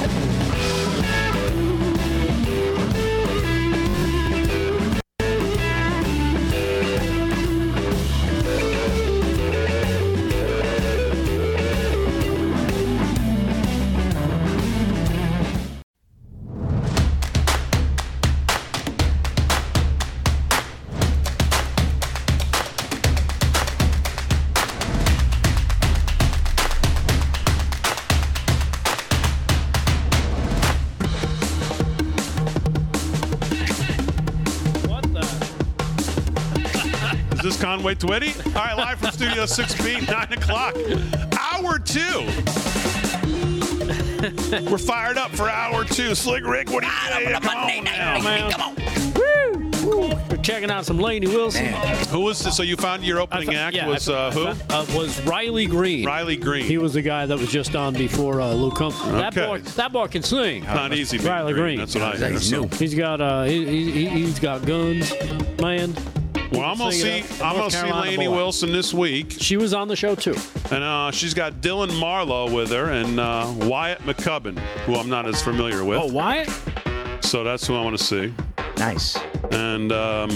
Is this Conway Twitty? All right, live from Studio 6B, 9 o'clock. Hour two. We're fired up for hour two. Slick Rick, what do you say? Come on now. man. Come on. Woo! We're checking out some Lainey Wilson. Who was this? So you found your opening I fo- act yeah, was I uh, who? I fo- uh, was Riley Green. Riley Green. He was the guy that was just on before uh, Luke Combs. That Okay. boy, that boy can sing. Not easy. Riley Green. That's what I hear. He's He's got uh, he, he, he's got guns, man. Well, I'm gonna see. I'm gonna North see Carolina Lainey boy. Wilson this week, She was on the show too. and uh, she's got Dylan Marlowe with her and uh, Wyatt McCubbin, who I'm not as familiar with. Oh, Wyatt? So that's who I want to see. Nice. And um,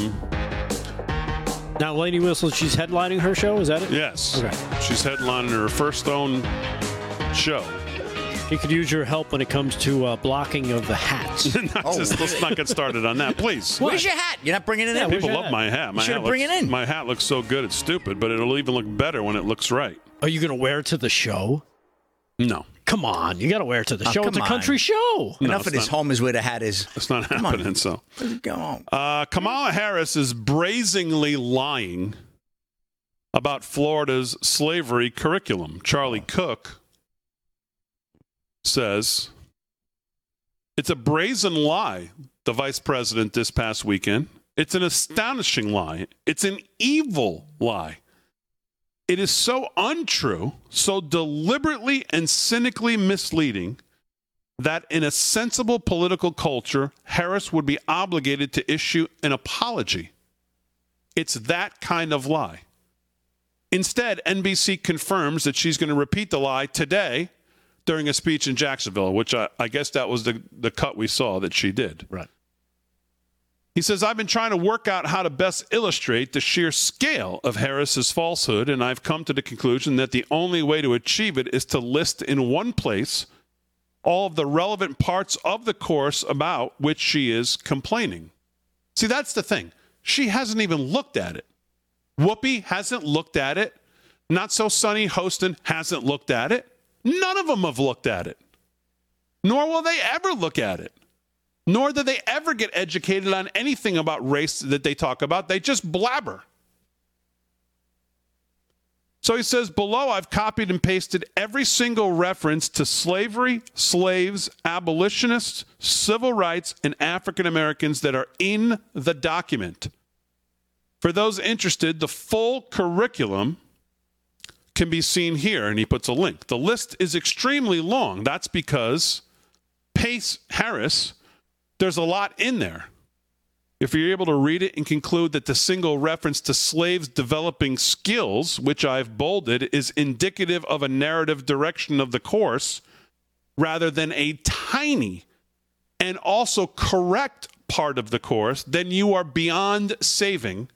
Now, Lainey Wilson, she's headlining her show. Is that it? yes, Okay. she's headlining her first own show. He could use your help when it comes to uh, blocking of the hats. not Oh. just, let's not get started on that, please. Where's your hat? You're not bringing it in. People love my hat. My should hat bring looks, it in. My hat looks so good, it's stupid, but it'll even look better when it looks right. Are you going to wear it to the show? No. Come on, you got to wear it to the Oh, show. It's a country on. show. No, Enough of this not. home is where the hat is. It's not Come on. happening, so. Go on. Uh, Kamala Harris is brazenly lying about Florida's slavery curriculum. Charlie Cooke says it's a brazen lie, the vice president this past weekend. It's an astonishing lie. It's an evil lie. It is so untrue, so deliberately and cynically misleading that in a sensible political culture, Harris would be obligated to issue an apology. It's that kind of lie. Instead, NBC confirms that she's going to repeat the lie today during a speech in Jacksonville, which I, I guess that was the, the cut we saw that she did. Right. He says, I've been trying to work out how to best illustrate the sheer scale of Harris's falsehood, and I've come to the conclusion that the only way to achieve it is to list in one place all of the relevant parts of the course about which she is complaining. See, that's the thing. She hasn't even looked at it. Whoopi hasn't looked at it. Not so sunny Hostin hasn't looked at it. None of them have looked at it. Nor will they ever look at it. Nor do they ever get educated on anything about race that they talk about. They just blabber. So he says, below I've copied and pasted every single reference to slavery, slaves, abolitionists, civil rights, and African Americans that are in the document. For those interested, the full curriculum can be seen here, and he puts a link. The list is extremely long. That's because Pace Harris, there's a lot in there. If you're able to read it and conclude that the single reference to slaves developing skills, which I've bolded, is indicative of a narrative direction of the course rather than a tiny and also correct part of the course, then you are beyond saving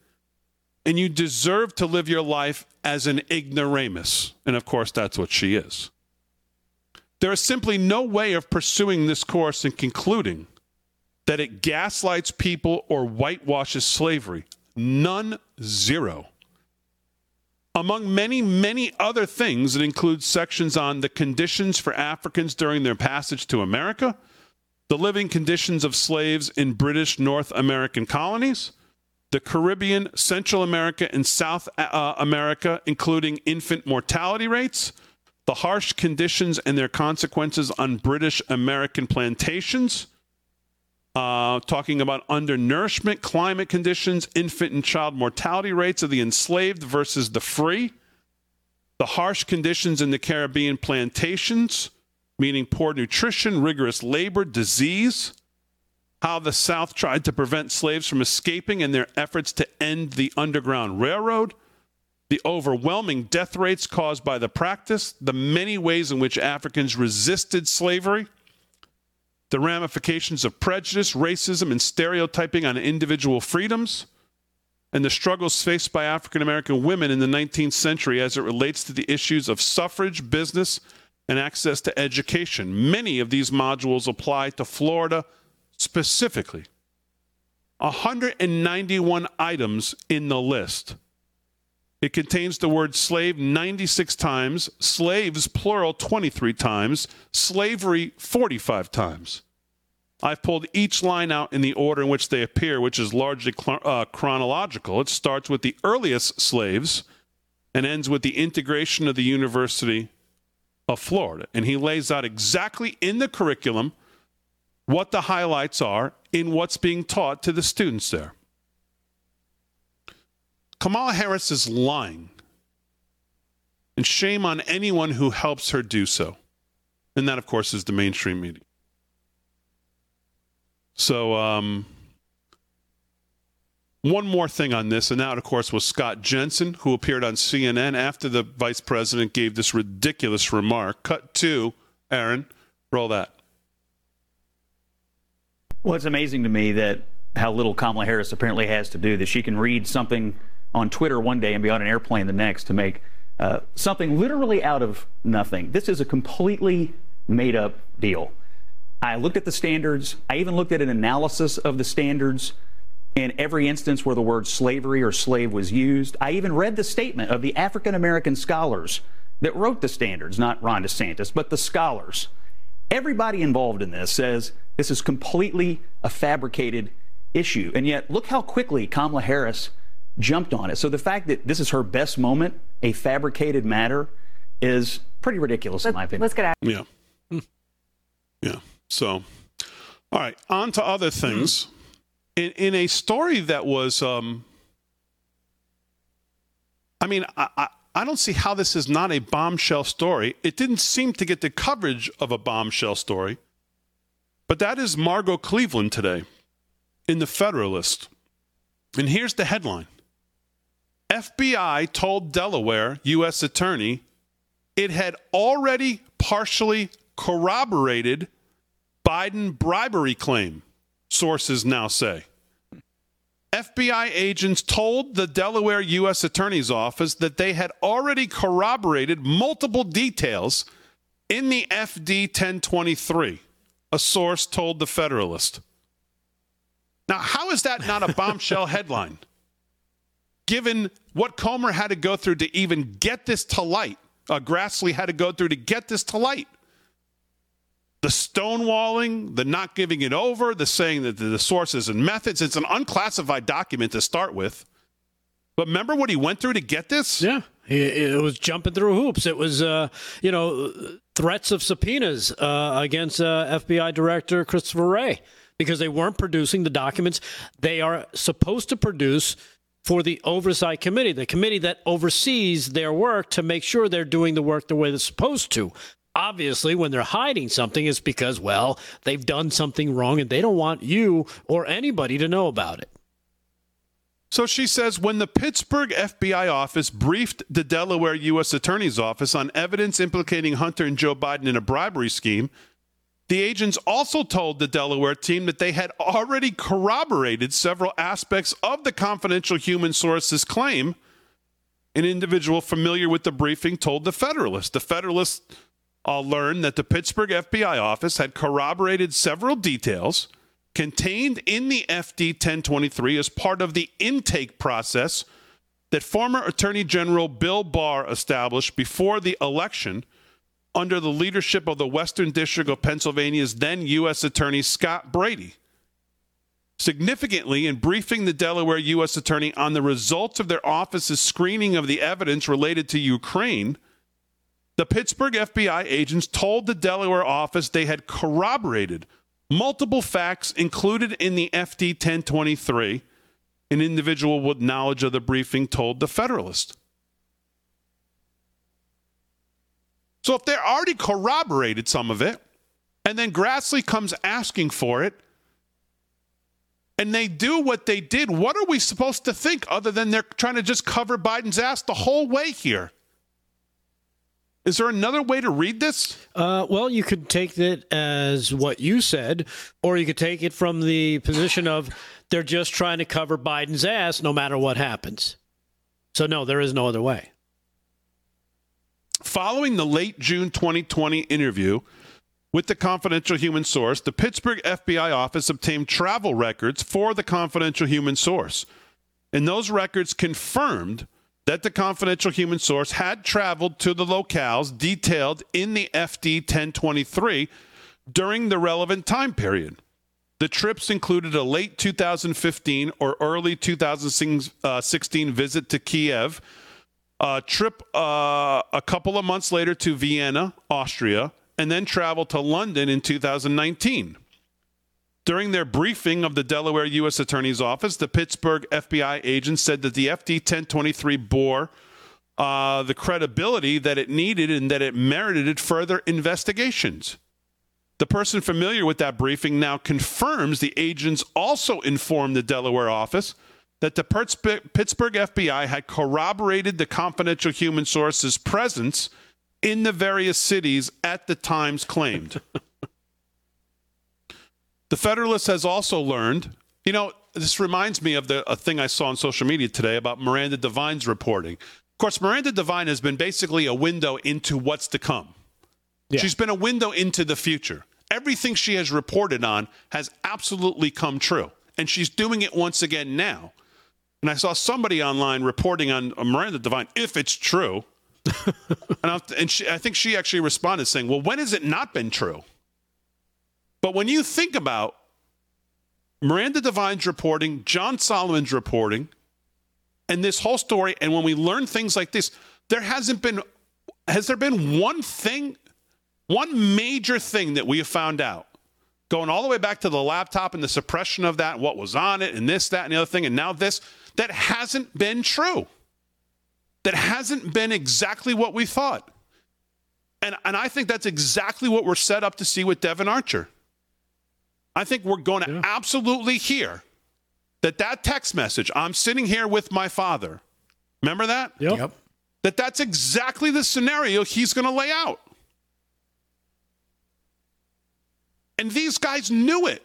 and you deserve to live your life as an ignoramus. And of course, that's what she is. There is simply no way of pursuing this course and concluding that it gaslights people or whitewashes slavery. None, zero. Among many, many other things, it includes sections on the conditions for Africans during their passage to America, the living conditions of slaves in British North American colonies, the Caribbean, Central America, and South uh, America, including infant mortality rates, the harsh conditions and their consequences on British American plantations, uh, talking about undernourishment, climate conditions, infant and child mortality rates of the enslaved versus the free, the harsh conditions in the Caribbean plantations, meaning poor nutrition, rigorous labor, disease, how the South tried to prevent slaves from escaping in their efforts to end the Underground Railroad, the overwhelming death rates caused by the practice, the many ways in which Africans resisted slavery the ramifications of prejudice, racism, and stereotyping on individual freedoms, and the struggles faced by African American women in the 19th century as it relates to the issues of suffrage, business, and access to education. Many of these modules apply to Florida specifically. 191 items in the list. It contains the word slave 96 times, slaves, plural, 23 times, slavery, 45 times. I've pulled each line out in the order in which they appear, which is largely uh, chronological. It starts with the earliest slaves and ends with the integration of the University of Florida. And he lays out exactly in the curriculum what the highlights are in what's being taught to the students there. Kamala Harris is lying. And shame on anyone who helps her do so. And that, of course, is the mainstream media. So, um, one more thing on this, and that, of course, was Scott Jennings, who appeared on CNN after the vice president gave this ridiculous remark. Cut to Aaron, roll that. Well, it's amazing to me that how little Kamala Harris apparently has to do, that she can read something on Twitter one day and be on an airplane the next to make uh, something literally out of nothing. This is a completely made up deal. I looked at the standards. I even looked at an analysis of the standards in every instance where the word slavery or slave was used. I even read the statement of the African American scholars that wrote the standards, not Ron DeSantis, but the scholars. Everybody involved in this says this is completely a fabricated issue. And yet, look how quickly Kamala Harris jumped on it. So the fact that this is her best moment, a fabricated matter, is pretty ridiculous, in my opinion. Let's get out. Yeah. Yeah. So, all right, on to other things. In, in a story that was, um, I mean, I, I, I don't see how this is not a bombshell story. It didn't seem to get the coverage of a bombshell story, but that is Margot Cleveland today in the Federalist. And here's the headline FBI told Delaware U.S. Attorney it had already partially corroborated Biden bribery claim, sources now say. FBI agents told the Delaware U.S. Attorney's Office that they had already corroborated multiple details in the FD 1023, a source told the Federalist. Now, how is that not a bombshell headline? Given what Comer had to go through to even get this to light, uh, Grassley had to go through to get this to light. The stonewalling, the not giving it over, the saying that the sources and methods, it's an unclassified document to start with. But remember what he went through to get this? Yeah. It was jumping through hoops. It was, uh, you know, threats of subpoenas uh, against uh, FBI Director Christopher Wray because they weren't producing the documents they are supposed to produce for the oversight committee, the committee that oversees their work to make sure they're doing the work the way they're supposed to. Obviously, when they're hiding something, it's because, well, they've done something wrong and they don't want you or anybody to know about it. So she says when the Pittsburgh FBI office briefed the Delaware U.S. Attorney's Office on evidence implicating Hunter and Joe Biden in a bribery scheme, the agents also told the Delaware team that they had already corroborated several aspects of the confidential human sources claim. An individual familiar with the briefing told the Federalist. The Federalist uh, learned that the Pittsburgh FBI office had corroborated several details contained in the FD 1023 as part of the intake process that former Attorney General Bill Barr established before the election under the leadership of the Western District of Pennsylvania's then U.S. Attorney Scott Brady. Significantly, in briefing the Delaware U.S. Attorney on the results of their office's screening of the evidence related to Ukraine, the Pittsburgh FBI agents told the Delaware office they had corroborated multiple facts included in the FD 1023. An individual with knowledge of the briefing told the Federalist. So if they already corroborated some of it, and then Grassley comes asking for it, and they do what they did, what are we supposed to think other than they're trying to just cover Biden's ass the whole way here? Is there another way to read this? Uh, well, you could take it as what you said, or you could take it from the position of they're just trying to cover Biden's ass no matter what happens. So, no, there is no other way. Following the late June 2020 interview with the confidential human source, the Pittsburgh FBI office obtained travel records for the confidential human source. And those records confirmed that the confidential human source had traveled to the locales detailed in the FD 1023 during the relevant time period. The trips included a late 2015 or early 2016 visit to Kiev a trip uh, a couple of months later to Vienna, Austria, and then travel to London in 2019. During their briefing of the Delaware U.S. Attorney's Office, the Pittsburgh FBI agent said that the FD 1023 bore uh, the credibility that it needed and that it merited further investigations. The person familiar with that briefing now confirms the agents also informed the Delaware office that the Pittsburgh FBI had corroborated the confidential human source's presence in the various cities at the times claimed. the Federalist has also learned, you know, this reminds me of the a thing I saw on social media today about Miranda Devine's reporting. Of course, Miranda Devine has been basically a window into what's to come. Yeah. She's been a window into the future. Everything she has reported on has absolutely come true. And she's doing it once again now. And I saw somebody online reporting on Miranda Devine, if it's true. and I, and she, I think she actually responded saying, well, when has it not been true? But when you think about Miranda Devine's reporting, John Solomon's reporting, and this whole story, and when we learn things like this, there hasn't been, has there been one thing, one major thing that we have found out, going all the way back to the laptop and the suppression of that, what was on it, and this, that, and the other thing, and now this, that hasn't been true. That hasn't been exactly what we thought. And, and I think that's exactly what we're set up to see with Devon Archer. I think we're going to yeah. absolutely hear that that text message, I'm sitting here with my father. Remember that? Yep. yep. That that's exactly the scenario he's going to lay out. And these guys knew it.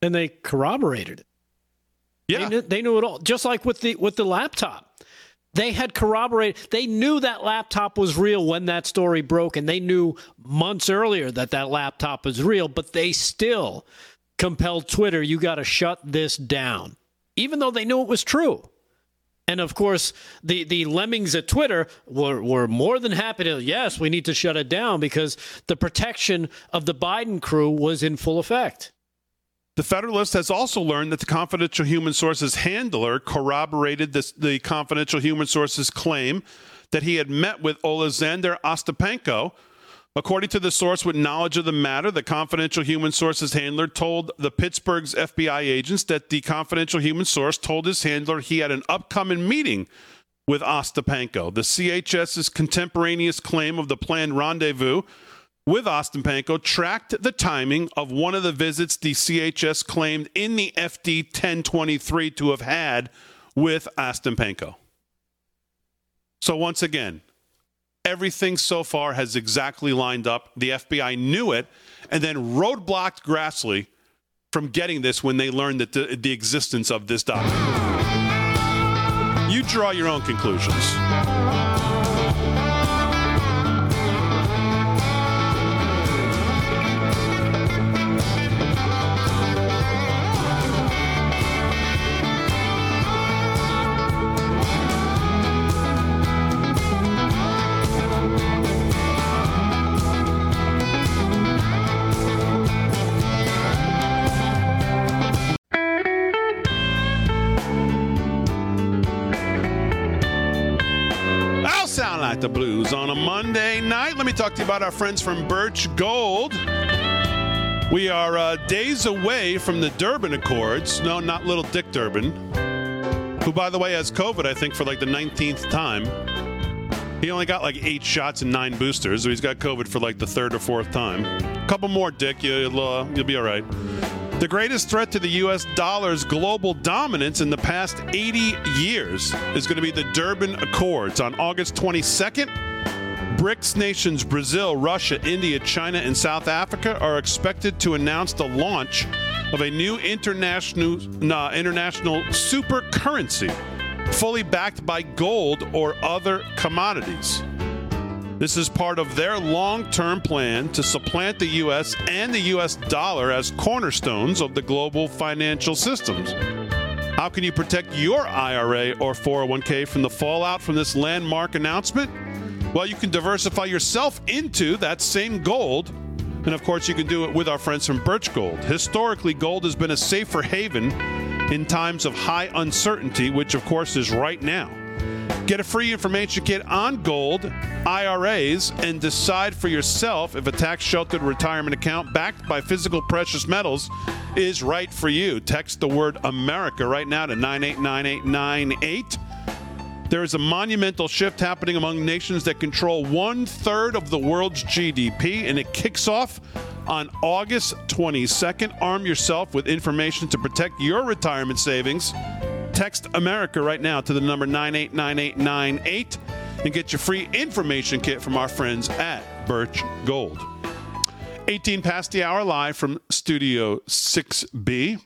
And they corroborated it. Yeah. They knew, they knew it all. Just like with the with the laptop. They had corroborated. They knew that laptop was real when that story broke, and they knew months earlier that that laptop was real, but they still compelled Twitter, you got to shut this down, even though they knew it was true. And of course, the, the lemmings at Twitter were, were more than happy to, yes, we need to shut it down because the protection of the Biden crew was in full effect. The Federalist has also learned that the confidential human sources handler corroborated this, the confidential human sources claim that he had met with Oleksandr Ostapenko. According to the source with knowledge of the matter, the confidential human sources handler told the Pittsburgh's FBI agents that the confidential human source told his handler he had an upcoming meeting with Ostapenko. The CHS's contemporaneous claim of the planned rendezvous with Ostapenko tracked the timing of one of the visits the CHS claimed in the FD 1023 to have had with Ostapenko. So, once again, everything so far has exactly lined up. The FBI knew it and then roadblocked Grassley from getting this when they learned that the, the existence of this document. You draw your own conclusions. The blues on a Monday night. Let me talk to you about our friends from Birch Gold. We are uh, days away from the Durban Accords. No, not little Dick Durbin, who, by the way, has COVID, I think, for like the 19th time. He only got like eight shots and nine boosters, so he's got COVID for like the third or fourth time. A couple more, Dick. You'll, uh, you'll be all right. The greatest threat to the U.S. dollar's global dominance in the past 80 years is going to be the Durban Accords on August 22nd. BRICS nations Brazil, Russia, India, China, and South Africa are expected to announce the launch of a new international uh, international super currency, fully backed by gold or other commodities. This is part of their long term plan to supplant the U.S. and the U.S. dollar as cornerstones of the global financial systems. How can you protect your IRA or 401k from the fallout from this landmark announcement? Well, you can diversify yourself into that same gold. And of course, you can do it with our friends from Birch Gold. Historically, gold has been a safer haven in times of high uncertainty, which of course is right now. Get a free information kit on gold, IRAs, and decide for yourself if a tax sheltered retirement account backed by physical precious metals is right for you. Text the word America right now to 989898. There is a monumental shift happening among nations that control one third of the world's GDP, and it kicks off on August 22nd. Arm yourself with information to protect your retirement savings Text America right now to the number 989898 and get your free information kit from our friends at Birch Gold. 18 past the hour live from Studio 6B.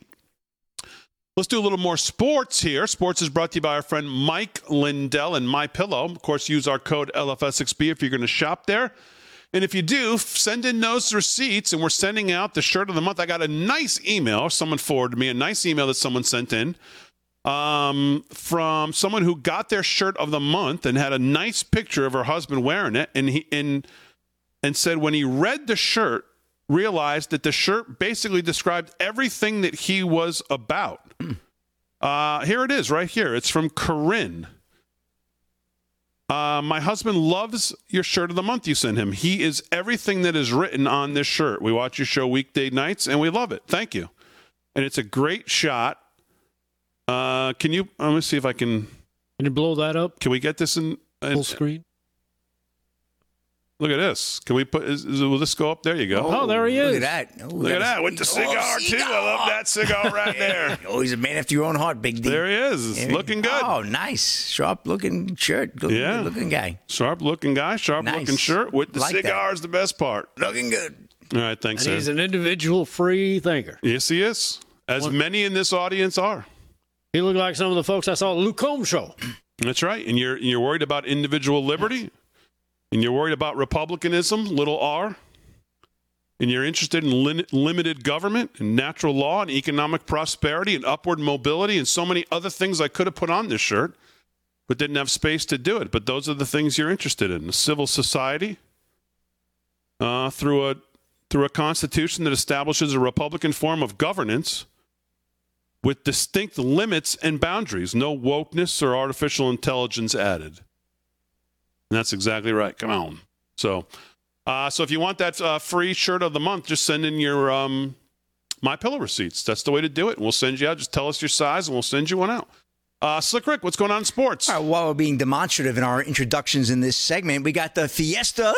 Let's do a little more sports here. Sports is brought to you by our friend Mike Lindell and My Pillow. Of course, use our code LFS6B if you're going to shop there. And if you do, send in those receipts, and we're sending out the shirt of the month. I got a nice email. Someone forwarded me a nice email that someone sent in um, from someone who got their shirt of the month and had a nice picture of her husband wearing it, and he and and said when he read the shirt, realized that the shirt basically described everything that he was about. Uh, here it is, right here. It's from Corinne. Uh, my husband loves your shirt of the month you sent him. He is everything that is written on this shirt. We watch your show weekday nights and we love it. Thank you. And it's a great shot. Uh, can you? Let me see if I can. Can you blow that up? Can we get this in, in Full screen. Look at this. Can we put? Is, is- will this go up? There you go. Oh, there he is. Look at that. Oh, Look at that with the cigar, too. I love that cigar right there. Oh, he's a man after your own heart, Big D. There he is. It's looking good. Oh, nice. Sharp looking shirt. Good, Yeah. good looking guy. Sharp looking guy, sharp Nice. looking shirt with the Like cigar is the best part. Looking good. All right, thanks, And sir. he's an individual free thinker. yes, he is. As many in this audience are. He looked like some of the folks I saw at the Luke Combs show. That's right. And you're you're worried about individual liberty, and you're worried about republicanism, little r, and you're interested in lim- limited government and natural law and economic prosperity and upward mobility and so many other things I could have put on this shirt, but didn't have space to do it. But those are the things you're interested in: a civil society uh, through a through a constitution that establishes a republican form of governance with distinct limits and boundaries, no wokeness or artificial intelligence added. And that's exactly right. Come on. So, uh, so if you want that uh, free shirt of the month, just send in your um, my pillow receipts. That's the way to do it. And We'll send you out. Just tell us your size, and we'll send you one out. Uh, Slick Rick, what's going on in sports? Right, while we're being demonstrative in our introductions in this segment, we got the Fiesta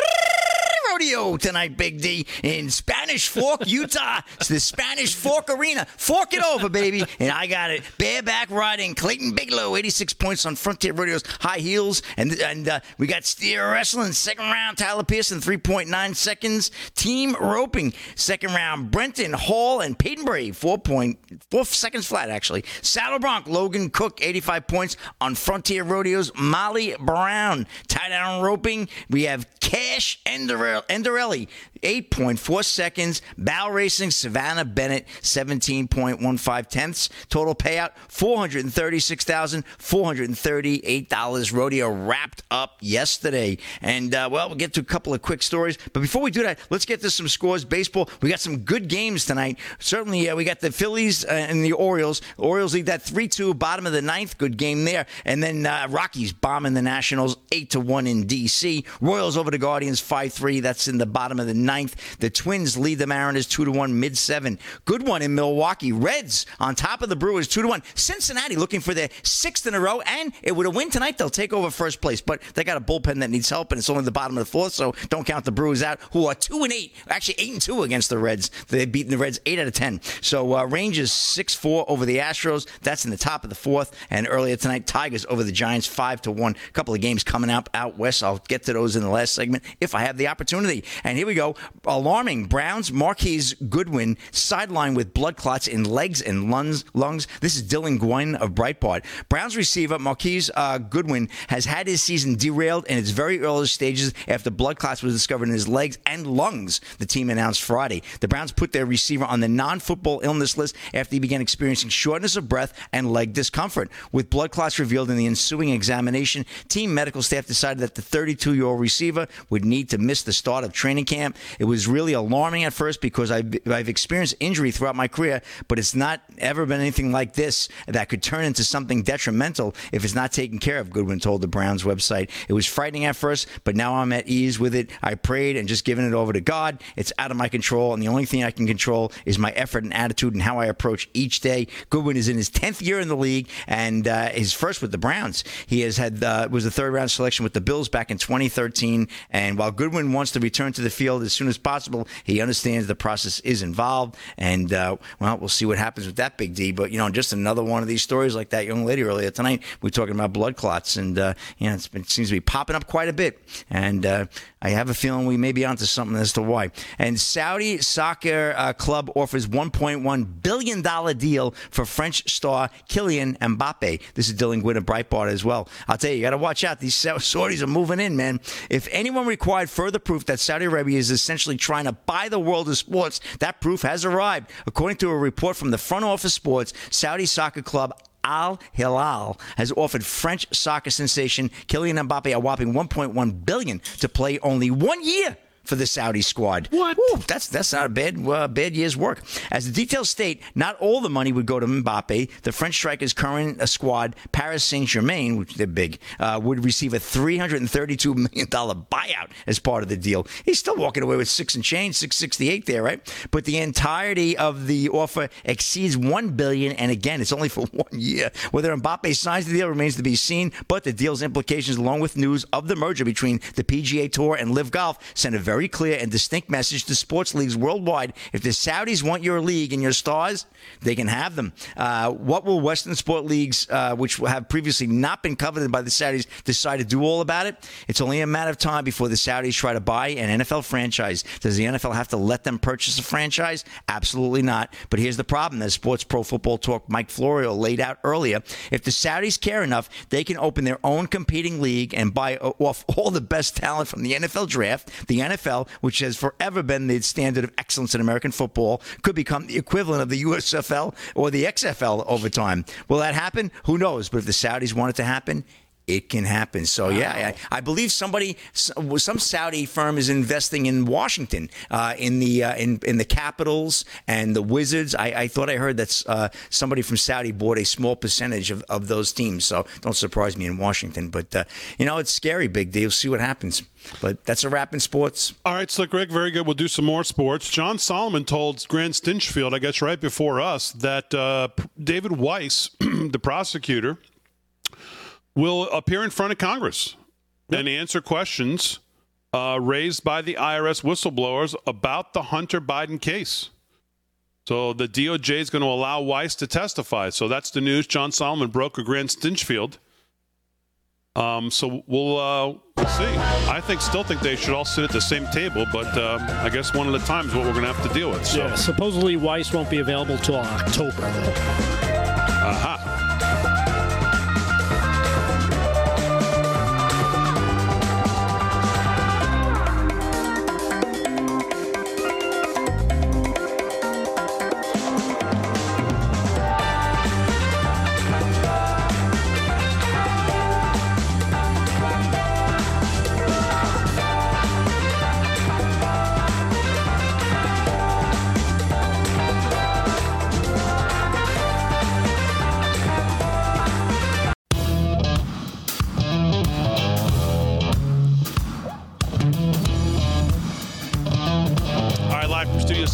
Rodeo tonight, Big D, in Spanish Fork, Utah. It's the Spanish Fork Arena. Fork it over, baby. And I got it. Bareback riding. Clayton Bigelow, 86 points on Frontier Rodeo's high heels. And and uh, we got steer wrestling, second round, Tyler Pearson, 3.9 seconds. Team roping, second round, Brenton Hall and Peyton Bray, 4.4 seconds flat, actually. Saddle Bronc, Logan Cook, 85 points on Frontier Rodeo's Molly Brown. Tie down roping, we have Cash Enderelli, Enderelli 8.4 seconds. Barrel Racing, Savannah Bennett, 17.15 tenths. Total payout, $436,438. Rodeo wrapped up yesterday. And, uh, well, we'll get to a couple of quick stories. But before we do that, let's get to some scores. Baseball, we got some good games tonight. Certainly, uh, we got the Phillies uh, and the Orioles. Orioles lead that 3 2, bottom of the ninth. Good game there. And then uh, Rockies bombing the Nationals 8 to 1 in D.C. Royals over the Guardians 5 3. That's in the bottom of the ninth. The Twins lead the Mariners 2 to 1, mid seven. Good one in Milwaukee. Reds on top of the Brewers 2 to 1. Cincinnati looking for their sixth in a row. And it would a win tonight, they'll take over first place. But they got a bullpen that needs help, and it's only the bottom of the fourth, so don't count the Brewers out, who are 2 and 8. Actually, 8 and 2 against the Reds. They've beaten the Reds 8 out of 10. So uh, Rangers 6 4 over the Astros. That's in the top of the fourth. And earlier tonight, Tigers over the Giants 5 to 1. A couple of games coming up out west. I'll get to those in the last segment if I have the opportunity. And here we go. Alarming. Browns Marquise Goodwin sidelined with blood clots in legs and lungs. lungs. This is Dylan Gwinn of Breitbart. Browns receiver Marquise uh, Goodwin has had his season derailed in its very early stages after blood clots was discovered in his legs and lungs, the team announced Friday. The Browns put their receiver on the non football illness list after he began experiencing shortness of breath and leg discomfort. With blood clots revealed in the ensuing examination, team medical staff decided that the 32 year old receiver would need to miss the start of training camp. It was really alarming at first because I've, I've experienced injury throughout my career, but it's not ever been anything like this that could turn into something detrimental if it's not taken care of, Goodwin told the Browns website. It was frightening at first, but now I'm at ease with it. I prayed and just given it over to God. It's out of my control, and the only thing I can control is my effort and attitude and how I approach each day. Goodwin is in his 10th year in the league and uh, his first with the Browns. He has had uh, was a third round selection with the Bills back in 2013, and while Goodwin wants to return to the field as soon as possible. He understands the process is involved, and uh, well, we'll see what happens with that, Big D. But you know, just another one of these stories like that young lady earlier tonight. We are talking about blood clots, and uh, you know, been, it seems to be popping up quite a bit, and uh, I have a feeling we may be onto something as to why. And Saudi soccer uh, club offers 1.1 billion dollar deal for French star Kylian Mbappe. This is Dylan Gwinn of Breitbart as well. I'll tell you, you got to watch out. These Saudis are moving in, man. If anyone required further proof that Saudi Arabia is essentially trying to buy the world of sports, that proof has arrived. According to a report from the front office sports, Saudi soccer club Al Hilal has offered French soccer sensation Kylian Mbappe a whopping 1.1 billion to play only one year for the Saudi squad. What? Ooh, that's that's not a bad uh, bad year's work. As the details state, not all the money would go to Mbappe. The French striker's current uh, squad, Paris Saint Germain, which they're big, uh, would receive a three hundred and thirty-two million dollar buyout as part of the deal. He's still walking away with six and change, six sixty-eight there, right? But the entirety of the offer exceeds one billion, and again, it's only for one year. Whether Mbappe signs the deal remains to be seen, but the deal's implications, along with news of the merger between the PGA Tour and LIV Golf, send a very very clear and distinct message to sports leagues worldwide. If the Saudis want your league and your stars, they can have them. Uh, what will Western sport leagues, uh, which have previously not been coveted by the Saudis, decide to do all about it? It's only a matter of time before the Saudis try to buy an NFL franchise. Does the NFL have to let them purchase a franchise? Absolutely not. But here's the problem, as Sports Pro Football Talk Mike Florio laid out earlier. If the Saudis care enough, they can open their own competing league and buy off all the best talent from the NFL draft, the NFL NFL, which has forever been the standard of excellence in American football, could become the equivalent of the USFL or the XFL over time. Will that happen? Who knows? But if the Saudis want it to happen, it can happen. So yeah, I, I, believe somebody, some Saudi firm is investing in Washington, uh, in the uh, in in the Capitals and the Wizards. I, I thought I heard that uh, somebody from Saudi bought a small percentage of, of those teams. So don't surprise me in Washington. But uh, you know, it's scary, big deal. See what happens. But that's a wrap in sports. All right, Slick Rick, very good. We'll do some more sports. John Solomon told Grant Stinchfield, I guess right before us, that uh, David Weiss, the prosecutor will appear in front of Congress yep. and answer questions uh, raised by the IRS whistleblowers about the Hunter Biden case. So the DOJ is going to allow Weiss to testify. So that's the news. John Solomon broke a Grant Stinchfield. Um, so we'll, uh, we'll see. I think, still think they should all sit at the same table, but um, I guess one at a time is what we're going to have to deal with. So. Yeah, supposedly Weiss won't be available till October. Aha. Uh-huh.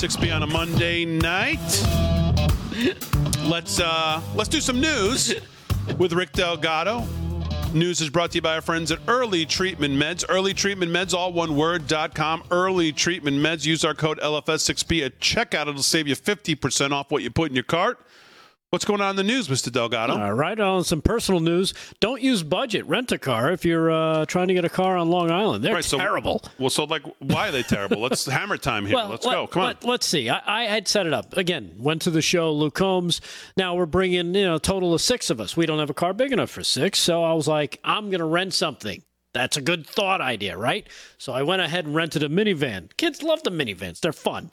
On a Monday night. Let's uh, let's do some news with Rick Delgado. News is brought to you by our friends at Early Treatment Meds. Early Treatment Meds, all one word.com. Early Treatment Meds. Use our code LFS6B at checkout. It'll save you 50% off what you put in your cart. What's going on in the news, Mr. Delgado? All right, on some personal news. Don't use budget. Rent a car if you're uh, trying to get a car on Long Island. They're right, terrible. So, well, so like, why are they terrible? let's hammer time here. Well, let's let, go. Come let, on. Let's see. I, I, had set it up again. Went to the show. Luke Combs. Now we're bringing you know a total of six of us. We don't have a car big enough for six, so I was like, I'm going to rent something. That's a good thought idea, right? So I went ahead and rented a minivan. Kids love the minivans. They're fun.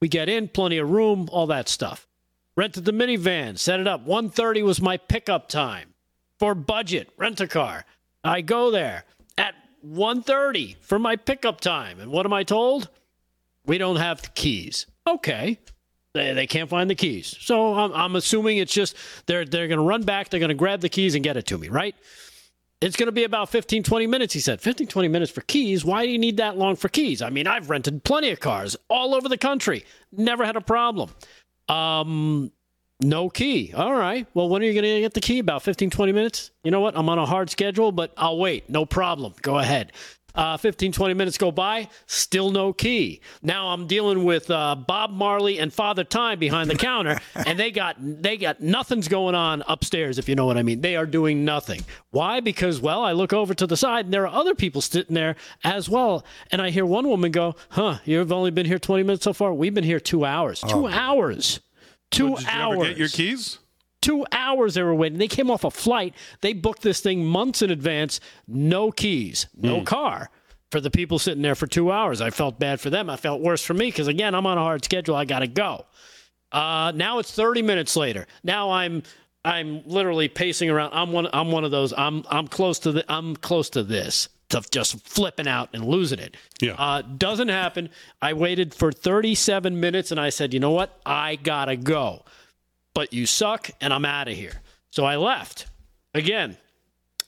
We get in, plenty of room, all that stuff. Rented the minivan, set it up. 1:30 was my pickup time for budget rent a car. I go there at 1:30 for my pickup time, and what am I told? We don't have the keys. Okay, they, they can't find the keys. So I'm, I'm assuming it's just they're they're going to run back, they're going to grab the keys and get it to me, right? It's going to be about 15, 20 minutes, he said. 15, 20 minutes for keys? Why do you need that long for keys? I mean, I've rented plenty of cars all over the country, never had a problem. Um, no key. All right. Well, when are you going to get the key? About 15, 20 minutes? You know what? I'm on a hard schedule, but I'll wait. No problem. Go ahead. Uh, 15, 20 minutes go by, still no key. Now I'm dealing with uh, Bob Marley and Father Time behind the counter, and they got they got nothing's going on upstairs, if you know what I mean. They are doing nothing. Why? Because well, I look over to the side, and there are other people sitting there as well, and I hear one woman go, "Huh? You've only been here 20 minutes so far. We've been here two hours. Two hours. Two Did you hours. ever get your keys? Two hours they were waiting. They came off a flight. They booked this thing months in advance. No keys, no Hmm. car for the people sitting there for two hours. I felt bad for them. I felt worse for me because, again, I'm on a hard schedule. I got to go. Uh, now it's 30 minutes later. Now I'm. I'm literally pacing around. I'm one. I'm one of those. I'm. I'm close to the. I'm close to this. To just flipping out and losing it. Yeah. Uh, doesn't happen. I waited for 37 minutes and I said, you know what? I gotta go but you suck and I'm out of here. So I left. Again,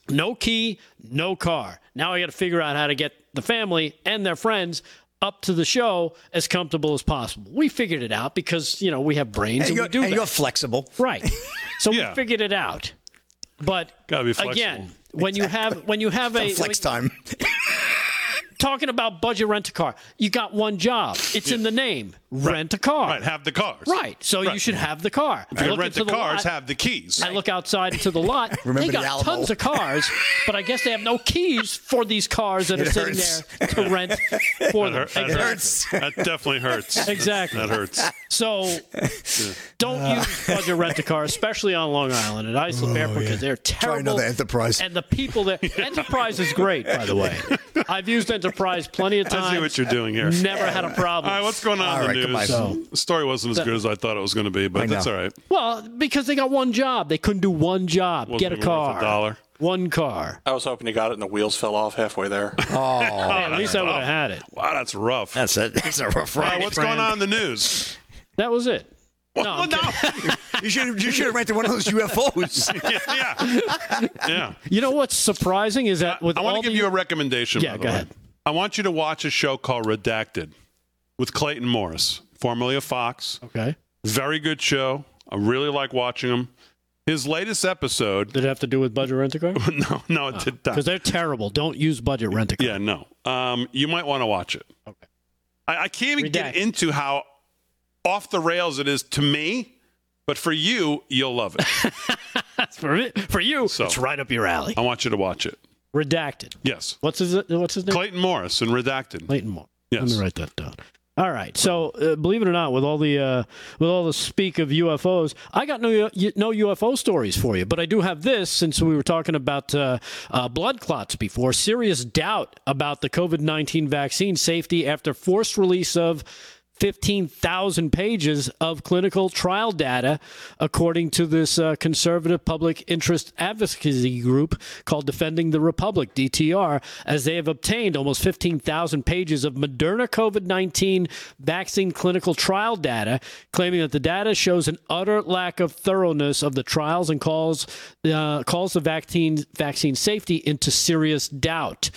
no key, no car. Now I got to figure out how to get the family and their friends up to the show as comfortable as possible. We figured it out because, you know, we have brains And and, we do and that. you're flexible. Right. So Yeah. we figured it out. But Gotta be flexible. again, when you have when you have a Flex time. talking about budget rent a car, you got one job. It's in the name. Rent a car. Right, have the cars. Right. So you should have the car. And Look rent the into cars, lot. have the keys. I look outside into the lot. Remember they got Alamo. tons of cars, but I guess they have no keys for these cars that It are sitting hurts. there to rent for them. That, hurt- that hurts. That definitely hurts. Exactly. That hurts. So don't uh. use budget rent a car, especially on Long Island at Islip Airport, oh, because they're terrible. Try another Enterprise. And the people that Enterprise is great, by the way. I've used Enterprise plenty of times. I see what you're doing here. Never had a problem. All right, what's going on All in right, the come news? on. The story wasn't as That- good as I thought it was going to be, but that's all right. Well, because they got one job. They couldn't do one job. Wasn't Get a even worth car. a dollar. One car. I was hoping you got it and the wheels fell off halfway there. Oh, Hey, at least I would have had it. Wow, that's rough. that's a that's a rough All right, ride. what's going on in the news? That was it. Well, I'm no. You should you should have rented one of those UFOs. yeah, yeah. yeah. You know what's surprising is that with I want to give the, you a recommendation. Yeah, by the go way. I want you to watch a show called Redacted with Clayton Morris, formerly of Fox. okay. Very good show. I really like watching him. His latest episode. Did it have to do with budget rent a car? no, no, it did not. Because they're terrible. Don't use budget rent a car. Yeah, no. Um, you might want to watch it. Okay. I, I can't even get into how off the rails it is to me, but for you, you'll love it. That's for it. For you, So- it's right up your alley. I want you to watch it. Redacted. Yes. What's his What's his name? Clayton Morris and Redacted. Clayton Moore. Yes. Let me write that down. All right. So, uh, believe it or not, with all the uh, with all the speak of UFOs, I got no no UFO stories for you, but I do have this. Since we were talking about uh, uh, blood clots before, serious doubt about the COVID nineteen vaccine safety after forced release of. 15,000 pages of clinical trial data, according to this uh, conservative public interest advocacy group called Defending the Republic, DTR, as they have obtained almost 15,000 pages of Moderna COVID 19 vaccine clinical trial data, claiming that the data shows an utter lack of thoroughness of the trials and calls, uh, calls the vaccine, vaccine safety into serious doubt.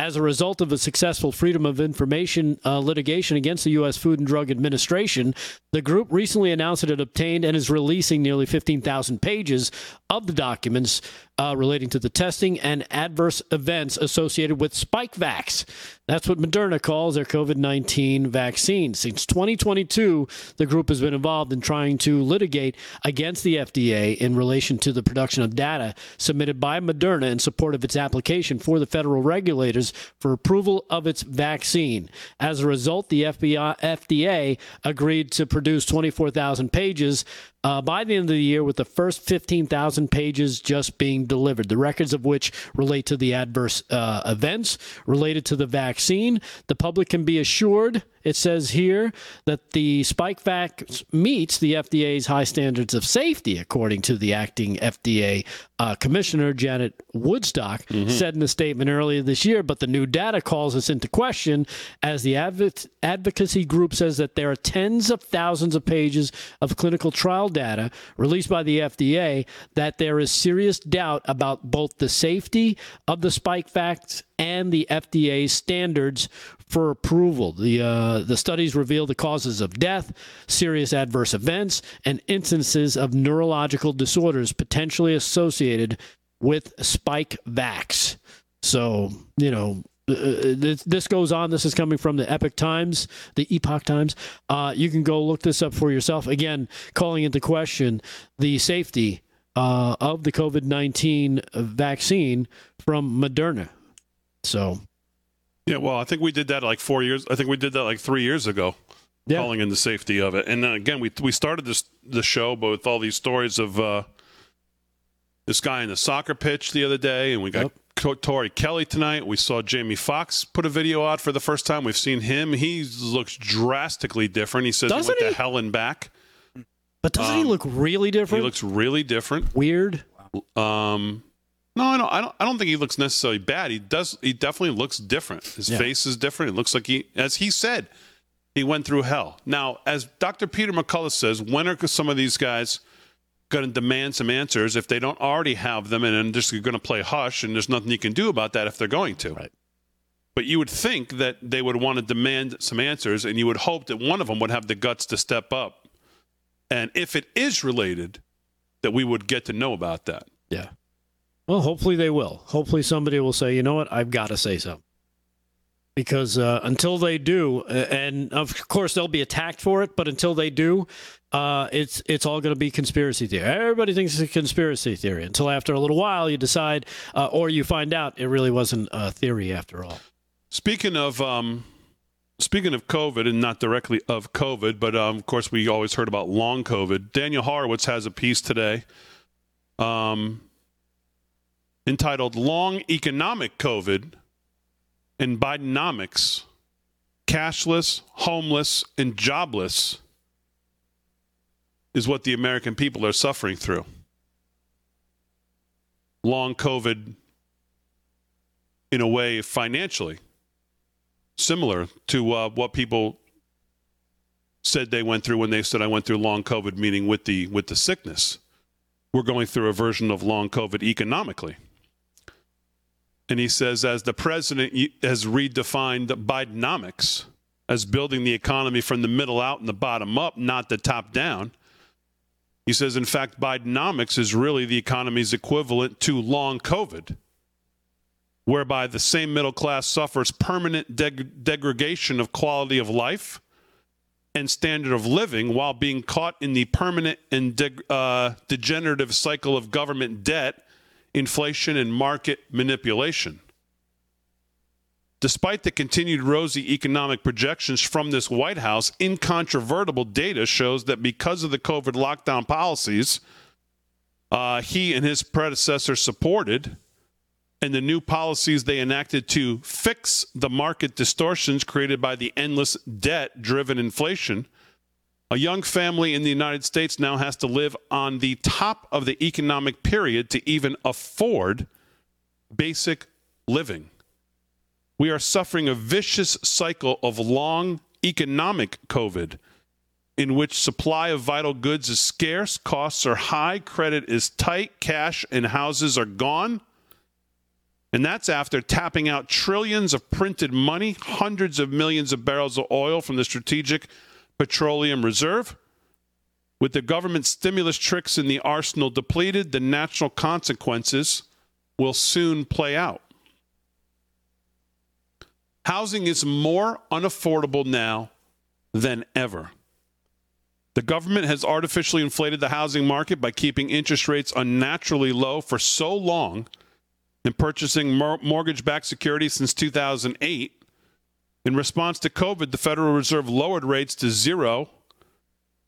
As a result of a successful Freedom of Information uh, litigation against the U.S. Food and Drug Administration, the group recently announced that it obtained and is releasing nearly 15,000 pages of the documents uh, relating to the testing and adverse events associated with SpikeVax. That's what Moderna calls their COVID 19 vaccine. Since 2022, the group has been involved in trying to litigate against the FDA in relation to the production of data submitted by Moderna in support of its application for the federal regulators for approval of its vaccine. As a result, the FBI, FDA agreed to produce 24,000 pages uh, by the end of the year, with the first 15,000 pages just being delivered, the records of which relate to the adverse uh, events related to the vaccine. The public can be assured, it says here, that the SpikeVax meets the FDA's high standards of safety, according to the acting FDA uh, Commissioner Janet Woodcock said in a statement earlier this year. But the new data calls us into question as the adv- advocacy group says that there are tens of thousands of pages of clinical trial data released by the FDA that there is serious doubt about both the safety of the SpikeVax and the FDA standards for approval. The uh, the studies reveal the causes of death, serious adverse events, and instances of neurological disorders potentially associated with spike vax. So you know uh, this, this goes on. This is coming from the Epic Times, the Epoch Times. Uh, you can go look this up for yourself. Again, calling into question the safety uh, of the COVID 19 vaccine from Moderna. So, yeah, well, I think we did that like four years. I think we did that like three years ago, yeah. calling in the safety of it. And then again, we we started this the show, but with all these stories of uh, this guy in the soccer pitch the other day, and we got yep. Tori Kelly tonight. We saw Jamie Foxx put a video out for the first time. We've seen him. He looks drastically different. He says Doesn't he went he? to hell and back. But doesn't um, he look really different? He looks really different. Weird. Um, no, I don't. I don't. I don't think he looks necessarily bad. He does. He definitely looks different. His yeah. face is different. It looks like he, as he said, he went through hell. Now, as Dr. Peter McCullough says, when are some of these guys going to demand some answers if they don't already have them, and then just going to play hush, and there's nothing you can do about that if they're going to. Right. But you would think that they would want to demand some answers, and you would hope that one of them would have the guts to step up and if it is related, that we would get to know about that. Yeah. Well, hopefully they will. Hopefully somebody will say, you know what, I've got to say something. Because uh, until they do, and of course they'll be attacked for it, but until they do, uh, it's it's all going to be conspiracy theory. Everybody thinks it's a conspiracy theory until after a little while you decide, uh, or you find out it really wasn't a theory after all. Speaking of um, Speaking of COVID, and not directly of COVID, but um, of course, we always heard about long COVID. Daniel Horowitz has a piece today um, entitled Long Economic COVID and Bidenomics Cashless, Homeless, and Jobless is what the American people are suffering through. Long COVID, in a way, financially similar to uh, what people said they went through when they said I went through long COVID, meaning with the with the sickness. We're going through a version of long COVID economically. And he says, as the president has redefined Bidenomics as building the economy from the middle out and the bottom up, not the top down. He says, in fact, Bidenomics is really the economy's equivalent to long COVID whereby the same middle class suffers permanent deg- degradation of quality of life and standard of living while being caught in the permanent and uh, degenerative cycle of government debt, inflation, and market manipulation. Despite the continued rosy economic projections from this White House, incontrovertible data shows that because of the COVID lockdown policies uh, he and his predecessor supported, and the new policies they enacted to fix the market distortions created by the endless debt driven inflation, a young family in the United States now has to live on the top of the economic period to even afford basic living. We are suffering a vicious cycle of long economic COVID in which supply of vital goods is scarce, costs are high, credit is tight, cash and houses are gone and that's after tapping out trillions of printed money, hundreds of millions of barrels of oil from the Strategic Petroleum Reserve. With the government stimulus tricks in the arsenal depleted, the natural consequences will soon play out. Housing is more unaffordable now than ever. The government has artificially inflated the housing market by keeping interest rates unnaturally low for so long and purchasing mor- mortgage backed securities since 2008. In response to COVID, the Federal Reserve lowered rates to zero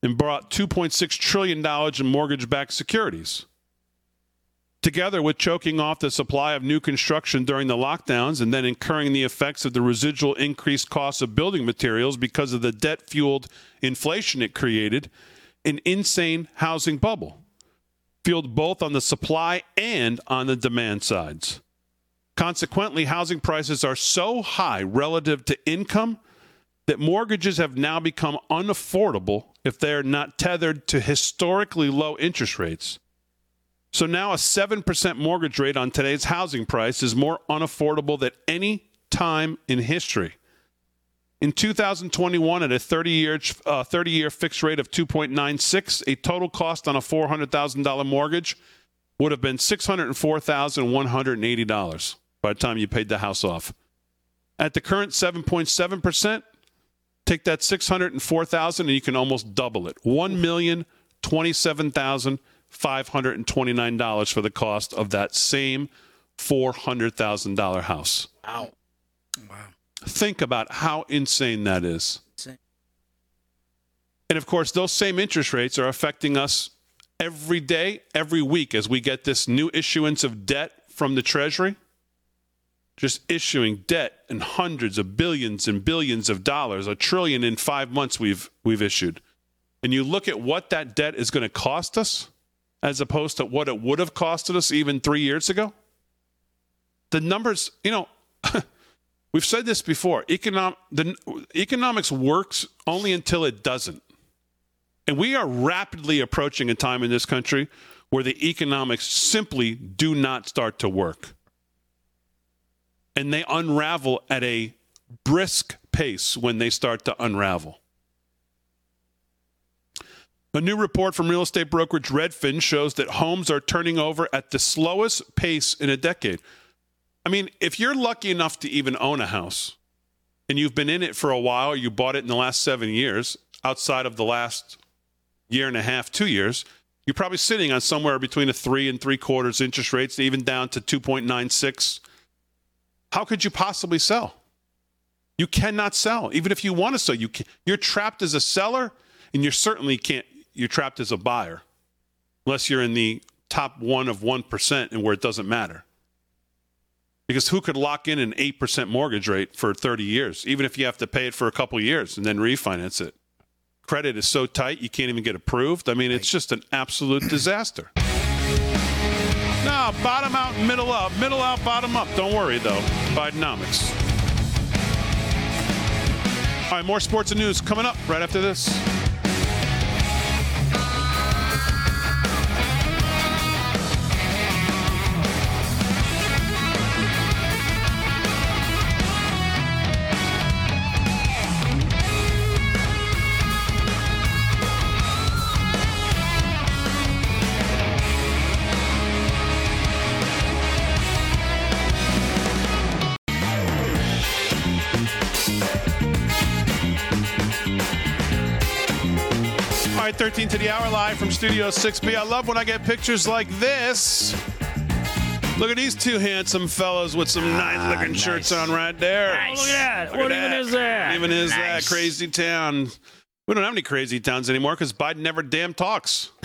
and brought $2.6 trillion in mortgage backed securities. Together with choking off the supply of new construction during the lockdowns and then incurring the effects of the residual increased costs of building materials because of the debt fueled inflation it created, an insane housing bubble fueled both on the supply and on the demand sides. Consequently, housing prices are so high relative to income that mortgages have now become unaffordable if they are not tethered to historically low interest rates. So now a 7% mortgage rate on today's housing price is more unaffordable than any time in history. In 2021, at a 30 year, uh, 30 year fixed rate of 2.96, a total cost on a $400,000 mortgage would have been $604,180 by the time you paid the house off. At the current 7.7%, take that 604,000 and you can almost double it. $1,027,529 for the cost of that same $400,000 house. Wow. Wow. Think about how insane that is. Insane. And of course, those same interest rates are affecting us every day, every week as we get this new issuance of debt from the Treasury. Just issuing debt in hundreds of billions and billions of dollars, a trillion in five months we've we've issued. And you look at what that debt is going to cost us as opposed to what it would have costed us even three years ago. The numbers, you know, we've said this before. Econom- the, economics works only until it doesn't. And we are rapidly approaching a time in this country where the economics simply do not start to work. And they unravel at a brisk pace when they start to unravel. A new report from real estate brokerage Redfin shows that homes are turning over at the slowest pace in a decade. I mean, if you're lucky enough to even own a house and you've been in it for a while, you bought it in the last seven years, outside of the last year and a half, two years, you're probably sitting on somewhere between a three and three quarters interest rates, even down to 2.96. How could you possibly sell? You cannot sell, even if you want to sell. You can, you're trapped as a seller, and you certainly can't. You're trapped as a buyer, unless you're in the top one of one percent, and where it doesn't matter. Because who could lock in an eight percent mortgage rate for 30 years, even if you have to pay it for a couple years and then refinance it? credit is so tight you can't even get approved. I mean, it's just an absolute disaster. No, bottom out, middle up, middle out, bottom up. Don't worry though. Bidenomics. All right, more sports and news coming up right after this. All right, 13 to the hour live from Studio 6B. I love when I get pictures like this. Look at these two handsome fellows with some nice ah, looking shirts on right there. Oh, look at that. Look what at even is that? What even is that? Crazy town. We don't have any crazy towns anymore because Biden never damn talks.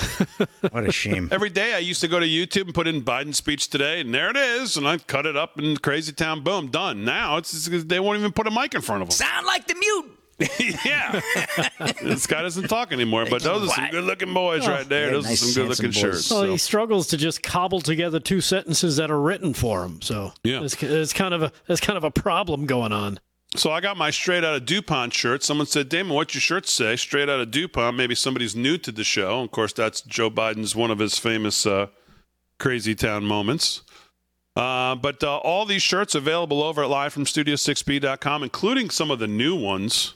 What a shame. Every day I used to go to YouTube and put in Biden speech today, and there it is, and I cut it up in Crazy Town, boom, done. Now it's they won't even put a mic in front of them. Sound like the mute. yeah, this guy doesn't talk anymore, but those are some good-looking boys right there. Yeah, those nice, are some good-looking shirts. Well, so. he struggles to just cobble together two sentences that are written for him. So Yeah. it's, it's kind of a it's kind of a problem going on. So I got my straight out of DuPont shirt. Someone said, Damon, what's your shirt say? Straight out of DuPont. Maybe somebody's new to the show. Of course, that's Joe Biden's one of his famous uh, crazy town moments. Uh, but uh, all these shirts available over at livefromstudio6b.com, including some of the new ones,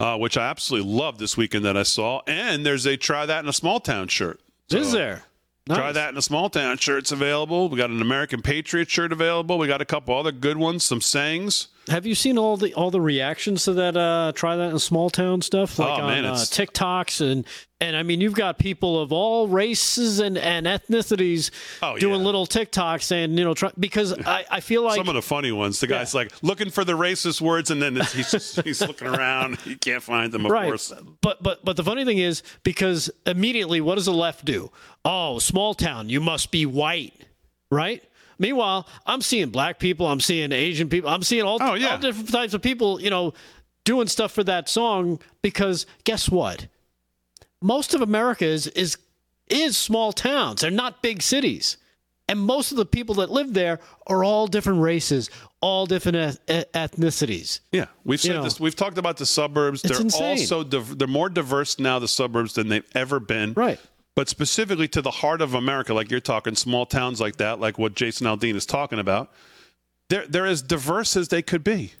uh, which I absolutely love this weekend that I saw. And there's a try that in a small town shirt. is there? Try that in a small town shirts available. We got an American Patriot shirt available. We got a couple other good ones, some sayings. Have you seen all the all the reactions to that? Uh, try that in small town stuff, like Oh, on man, uh, TikToks and and I mean, you've got people of all races and, and ethnicities Oh, doing yeah. little TikToks saying, you know, try, because I, I feel like Some of the funny ones. The guy's like looking for the racist words, and then he's just, he's looking around. He can't find them. Of right. course. But but but the funny thing is because immediately, what does the left do? Oh, small town, you must be white, right? Meanwhile, I'm seeing black people, I'm seeing Asian people, I'm seeing all, Oh, yeah. all different types of people, you know, doing stuff for that song because guess what? Most of America is is is small towns. They're not big cities. And most of the people that live there are all different races, all different eth- ethnicities. Yeah, we've You know. this. We've talked about the suburbs. It's they're insane. also div- they're more diverse now. The suburbs than they've ever been. Right. But specifically to the heart of America, like you're talking, small towns like that, like what Jason Aldean is talking about, they're they're as diverse as they could be.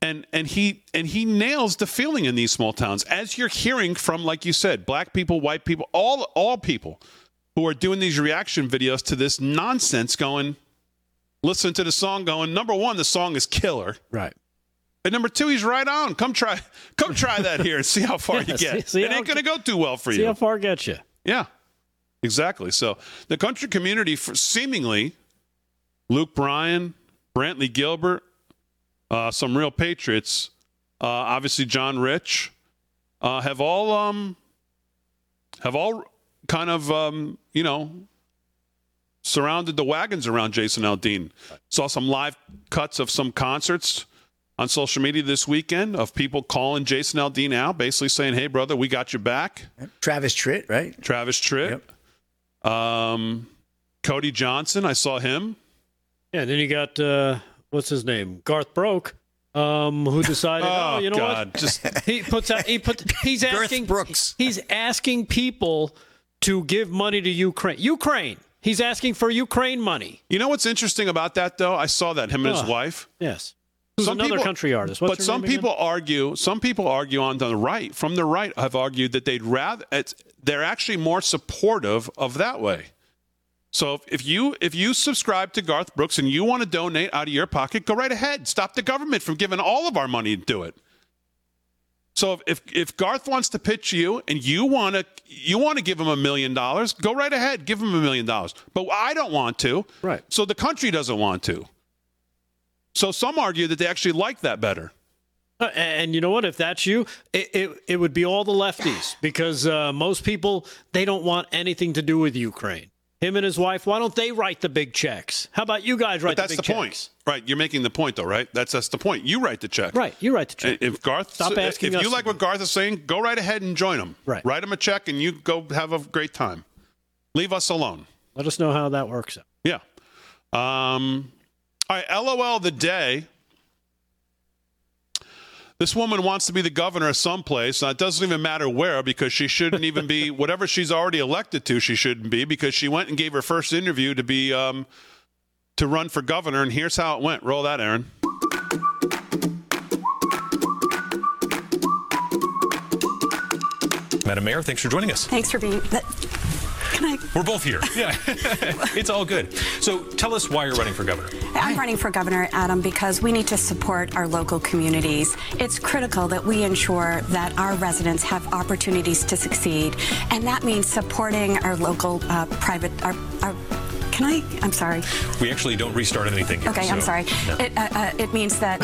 And and he and he nails the feeling in these small towns, as you're hearing from, like you said, black people, white people, all all people who are doing these reaction videos to this nonsense. Going, listening to the song, going, number one, the song is killer. Right. And number two, he's right on. Come try, come try that here and see how far Yeah, you get. see- see it ain't going to go too well for See you. See how far it gets you. Yeah, exactly. So the country community, seemingly, Luke Bryan, Brantley Gilbert, uh, some real patriots, uh, obviously John Rich, uh, have all um, have all kind of um, you know surrounded the wagons around Jason Aldean. Saw some live cuts of some concerts on social media this weekend of people calling Jason Aldean out, basically saying, "Hey, brother, we got your back." Travis Tritt, right? Travis Tritt. Um, Cody Johnson, I saw him. Yeah, and then you got uh, what's his name, Garth Broke, um, who decided, oh, Oh, you know God, what? just- he puts out, he put, he's asking Brooks. He's asking people to give money to Ukraine. Ukraine. He's asking for Ukraine money. You know what's interesting about that, though? I saw that him and his Ugh. wife. Yes. Who's another country artist. What's but some name again? people argue. Some people argue on the right, from the right, have argued that they'd rather. It's, they're actually more supportive of that way. So if, if you if you subscribe to Garth Brooks and you want to donate out of your pocket, go right ahead. Stop the government from giving all of our money to do it. So if, if if Garth wants to pitch you and you want to you want to give him a million dollars, go right ahead, give him a million dollars. But I don't want to. Right. So the country doesn't want to. So some argue that they actually like that better. Uh, And you know what? If that's you, it, it, it would be all the lefties because uh, most people they don't want anything to do with Ukraine. Him and his wife, why don't they write the big checks? How about you guys write But that's the the, point, checks? right? You're making the point, though, right? That's that's the point. You write the check, Right, you write the check. If Garth, Stop asking if you like what Garth is saying, go right ahead and join him. Right. Write him a check, and you go have a great time. Leave us alone. Let us know how that works out. Yeah. Um, all right. LOL the day. This woman wants to be the governor of someplace. Now, it doesn't even matter where because she shouldn't even be whatever she's already elected to. She shouldn't be because she went and gave her first interview to be um, to run for governor. And here's how it went. Roll that, Aaron. Madam Mayor, thanks for joining us. Thanks for being. Can I? We're both here. Yeah, it's all good. So tell us why you're running for governor. I'm running for governor, Adam, because we need to support our local communities. It's critical that we ensure that our residents have opportunities to succeed, and that means supporting our local uh, private. Our, our, can I? I'm sorry. We actually don't restart anything. Here, Okay, I'm sorry. No. It, uh, uh, it means that.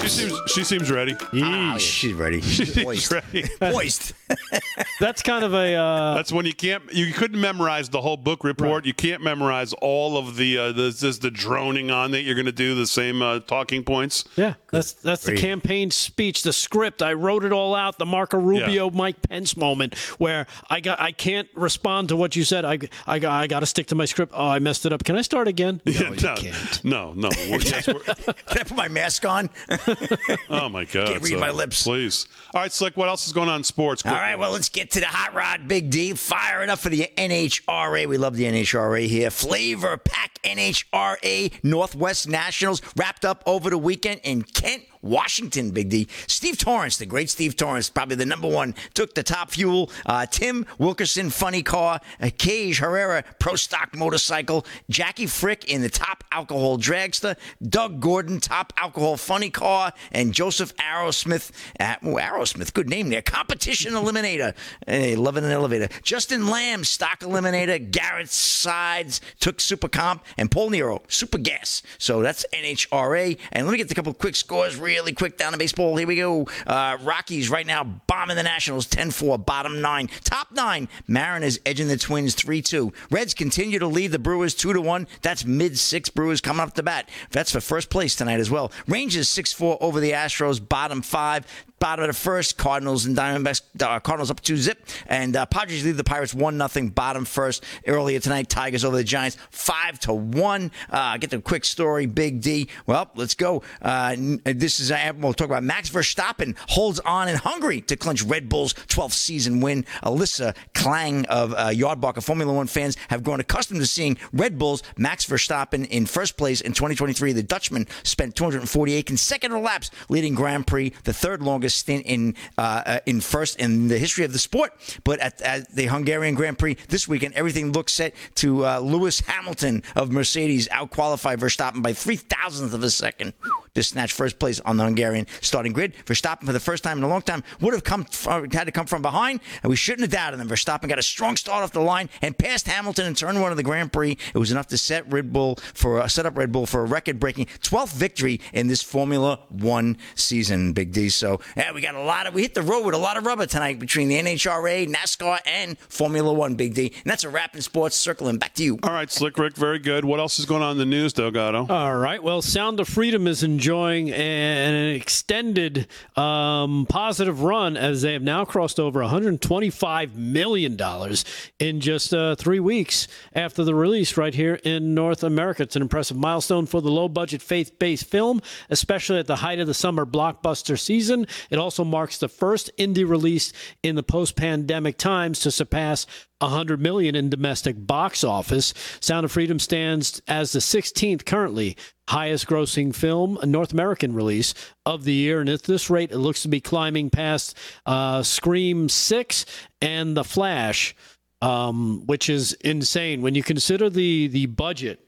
She seems she seems ready. Ah, she's ready. She's Moist. ready. Moist. That's kind of a. Uh, That's when you can't. You couldn't memorize the whole book report. You can't memorize all of the uh, the just the droning on that. You're going to do the same uh, talking points. Yeah, that's that's the campaign speech, the script. I wrote it all out. The Marco Rubio, Mike Pence moment where I got I can't respond to what you said. I I got I got to stick to my script. Oh, I messed it up. Can I start again? No, you no, can't. no, no. We're- yes, we're- Can I put my mask on? oh my God! Can't read So, my lips. Please. All right, Slick. What else is going on in sports? All right, well, let's get to the hot rod, Big D. Fire it up for the NHRA. We love the NHRA here. Flav-R-Pac NHRA Northwest Nationals wrapped up over the weekend in Kent, Washington, Big D. Steve Torrence, the great Steve Torrence, probably the number one, took the top fuel. Uh, Tim Wilkerson, funny car. Uh, Gaige Herrera, pro stock motorcycle. Jackie Frick in the top alcohol dragster. Doug Gordon, top alcohol funny car. And Joseph Arrowsmith, uh, oh, Arrowsmith, good name there. Competition eliminator. Hey, loving an elevator. Justin Lamb, stock eliminator. Garrett Sides took Super Comp. And Paul Nero, Super Gas. So that's NHRA. And let me get a couple quick scores really quick down to baseball. Here we go. Uh, Rockies right now bombing the Nationals 10 4, bottom nine. Top nine, Mariners edging the Twins 3 2. Reds continue to lead the Brewers 2 to 1. That's mid six Brewers coming up the bat. That's for first place tonight as well. Rangers 6 4 over the Astros, bottom five. Bottom of the first, Cardinals and Diamondbacks. Uh, Cardinals up two zip, and uh, Padres lead the Pirates one nothing. Bottom first earlier tonight. Tigers over the Giants five to one. Uh, get the quick story. Big D. Well, let's go. Uh, this is uh, we'll talk about Max Verstappen holds on in Hungary to clinch Red Bull's 12th season win. Alyssa Klang of uh, Yardbarker Formula One fans have grown accustomed to seeing Red Bull's Max Verstappen in first place in 2023. The Dutchman spent 248 consecutive laps leading Grand Prix, the third longest longest stint in uh, uh, in first in the history of the sport. But at, at, the Hungarian Grand Prix this weekend, everything looks set to uh, Lewis Hamilton of Mercedes outqualify Verstappen by three thousandths of a second to snatch first place on the Hungarian starting grid. Verstappen, for the first time in a long time, would have come from, had to come from behind, and we shouldn't have doubted him. Verstappen got a strong start off the line and passed Hamilton in turn one of the Grand Prix. It was enough to set Red Bull for uh, set up Red Bull for a record-breaking 12th victory in this Formula One season. Big D. So yeah, we got a lot of we hit the road with a lot of rubber tonight between the NHRA, NASCAR, and Formula One. Big D. And that's a wrap in sports. Circling back to you. All right, Slick Rick, very good. What else is going on in the news, Delgado? All right. Well, Sound of Freedom is enjoying an extended um, positive run as they have now crossed over 125 million dollars in just uh, three weeks after the release right here in North America. It's an impressive milestone for the low-budget faith-based film, especially at the height of the summer blockbuster season. It also marks the first indie release in the post-pandemic times to surpass 100 million in domestic box office. Sound of Freedom stands as the 16th currently highest grossing film, a North American release of the year. And at this rate, it looks to be climbing past uh, Scream 6 and The Flash, um, which is insane. When you consider the, the budget,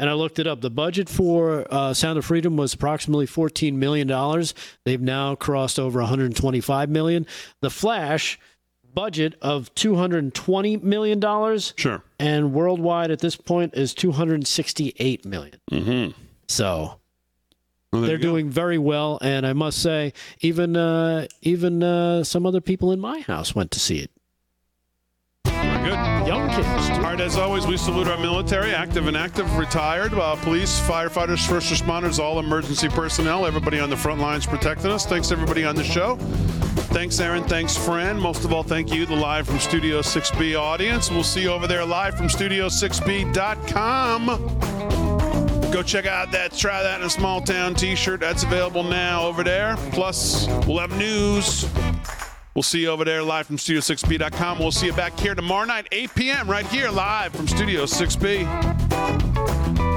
and I looked it up. The budget for uh, Sound of Freedom was approximately $14 million. They've now crossed over 125 million. The Flash budget of $220 million. Sure. And worldwide at this point is 268 million. Mm-hmm. So well, they're doing very well. And I must say, even, uh, even uh, some other people in my house went to see it. Good. Young kids. Too. All right, as always, we salute our military, active and active, retired, uh, police, firefighters, first responders, all emergency personnel, everybody on the front lines protecting us. Thanks, everybody on the show. Thanks, Aaron. Thanks, Fran. Most of all, thank you, the live from Studio 6B audience. We'll see you over there live from Studio6B.com. Go check out that Try That in a Small Town t shirt. That's available now over there. Plus, we'll have news. We'll see you over there live from Studio6B.com. We'll see you back here tomorrow night, 8 p.m., right here live from Studio 6B.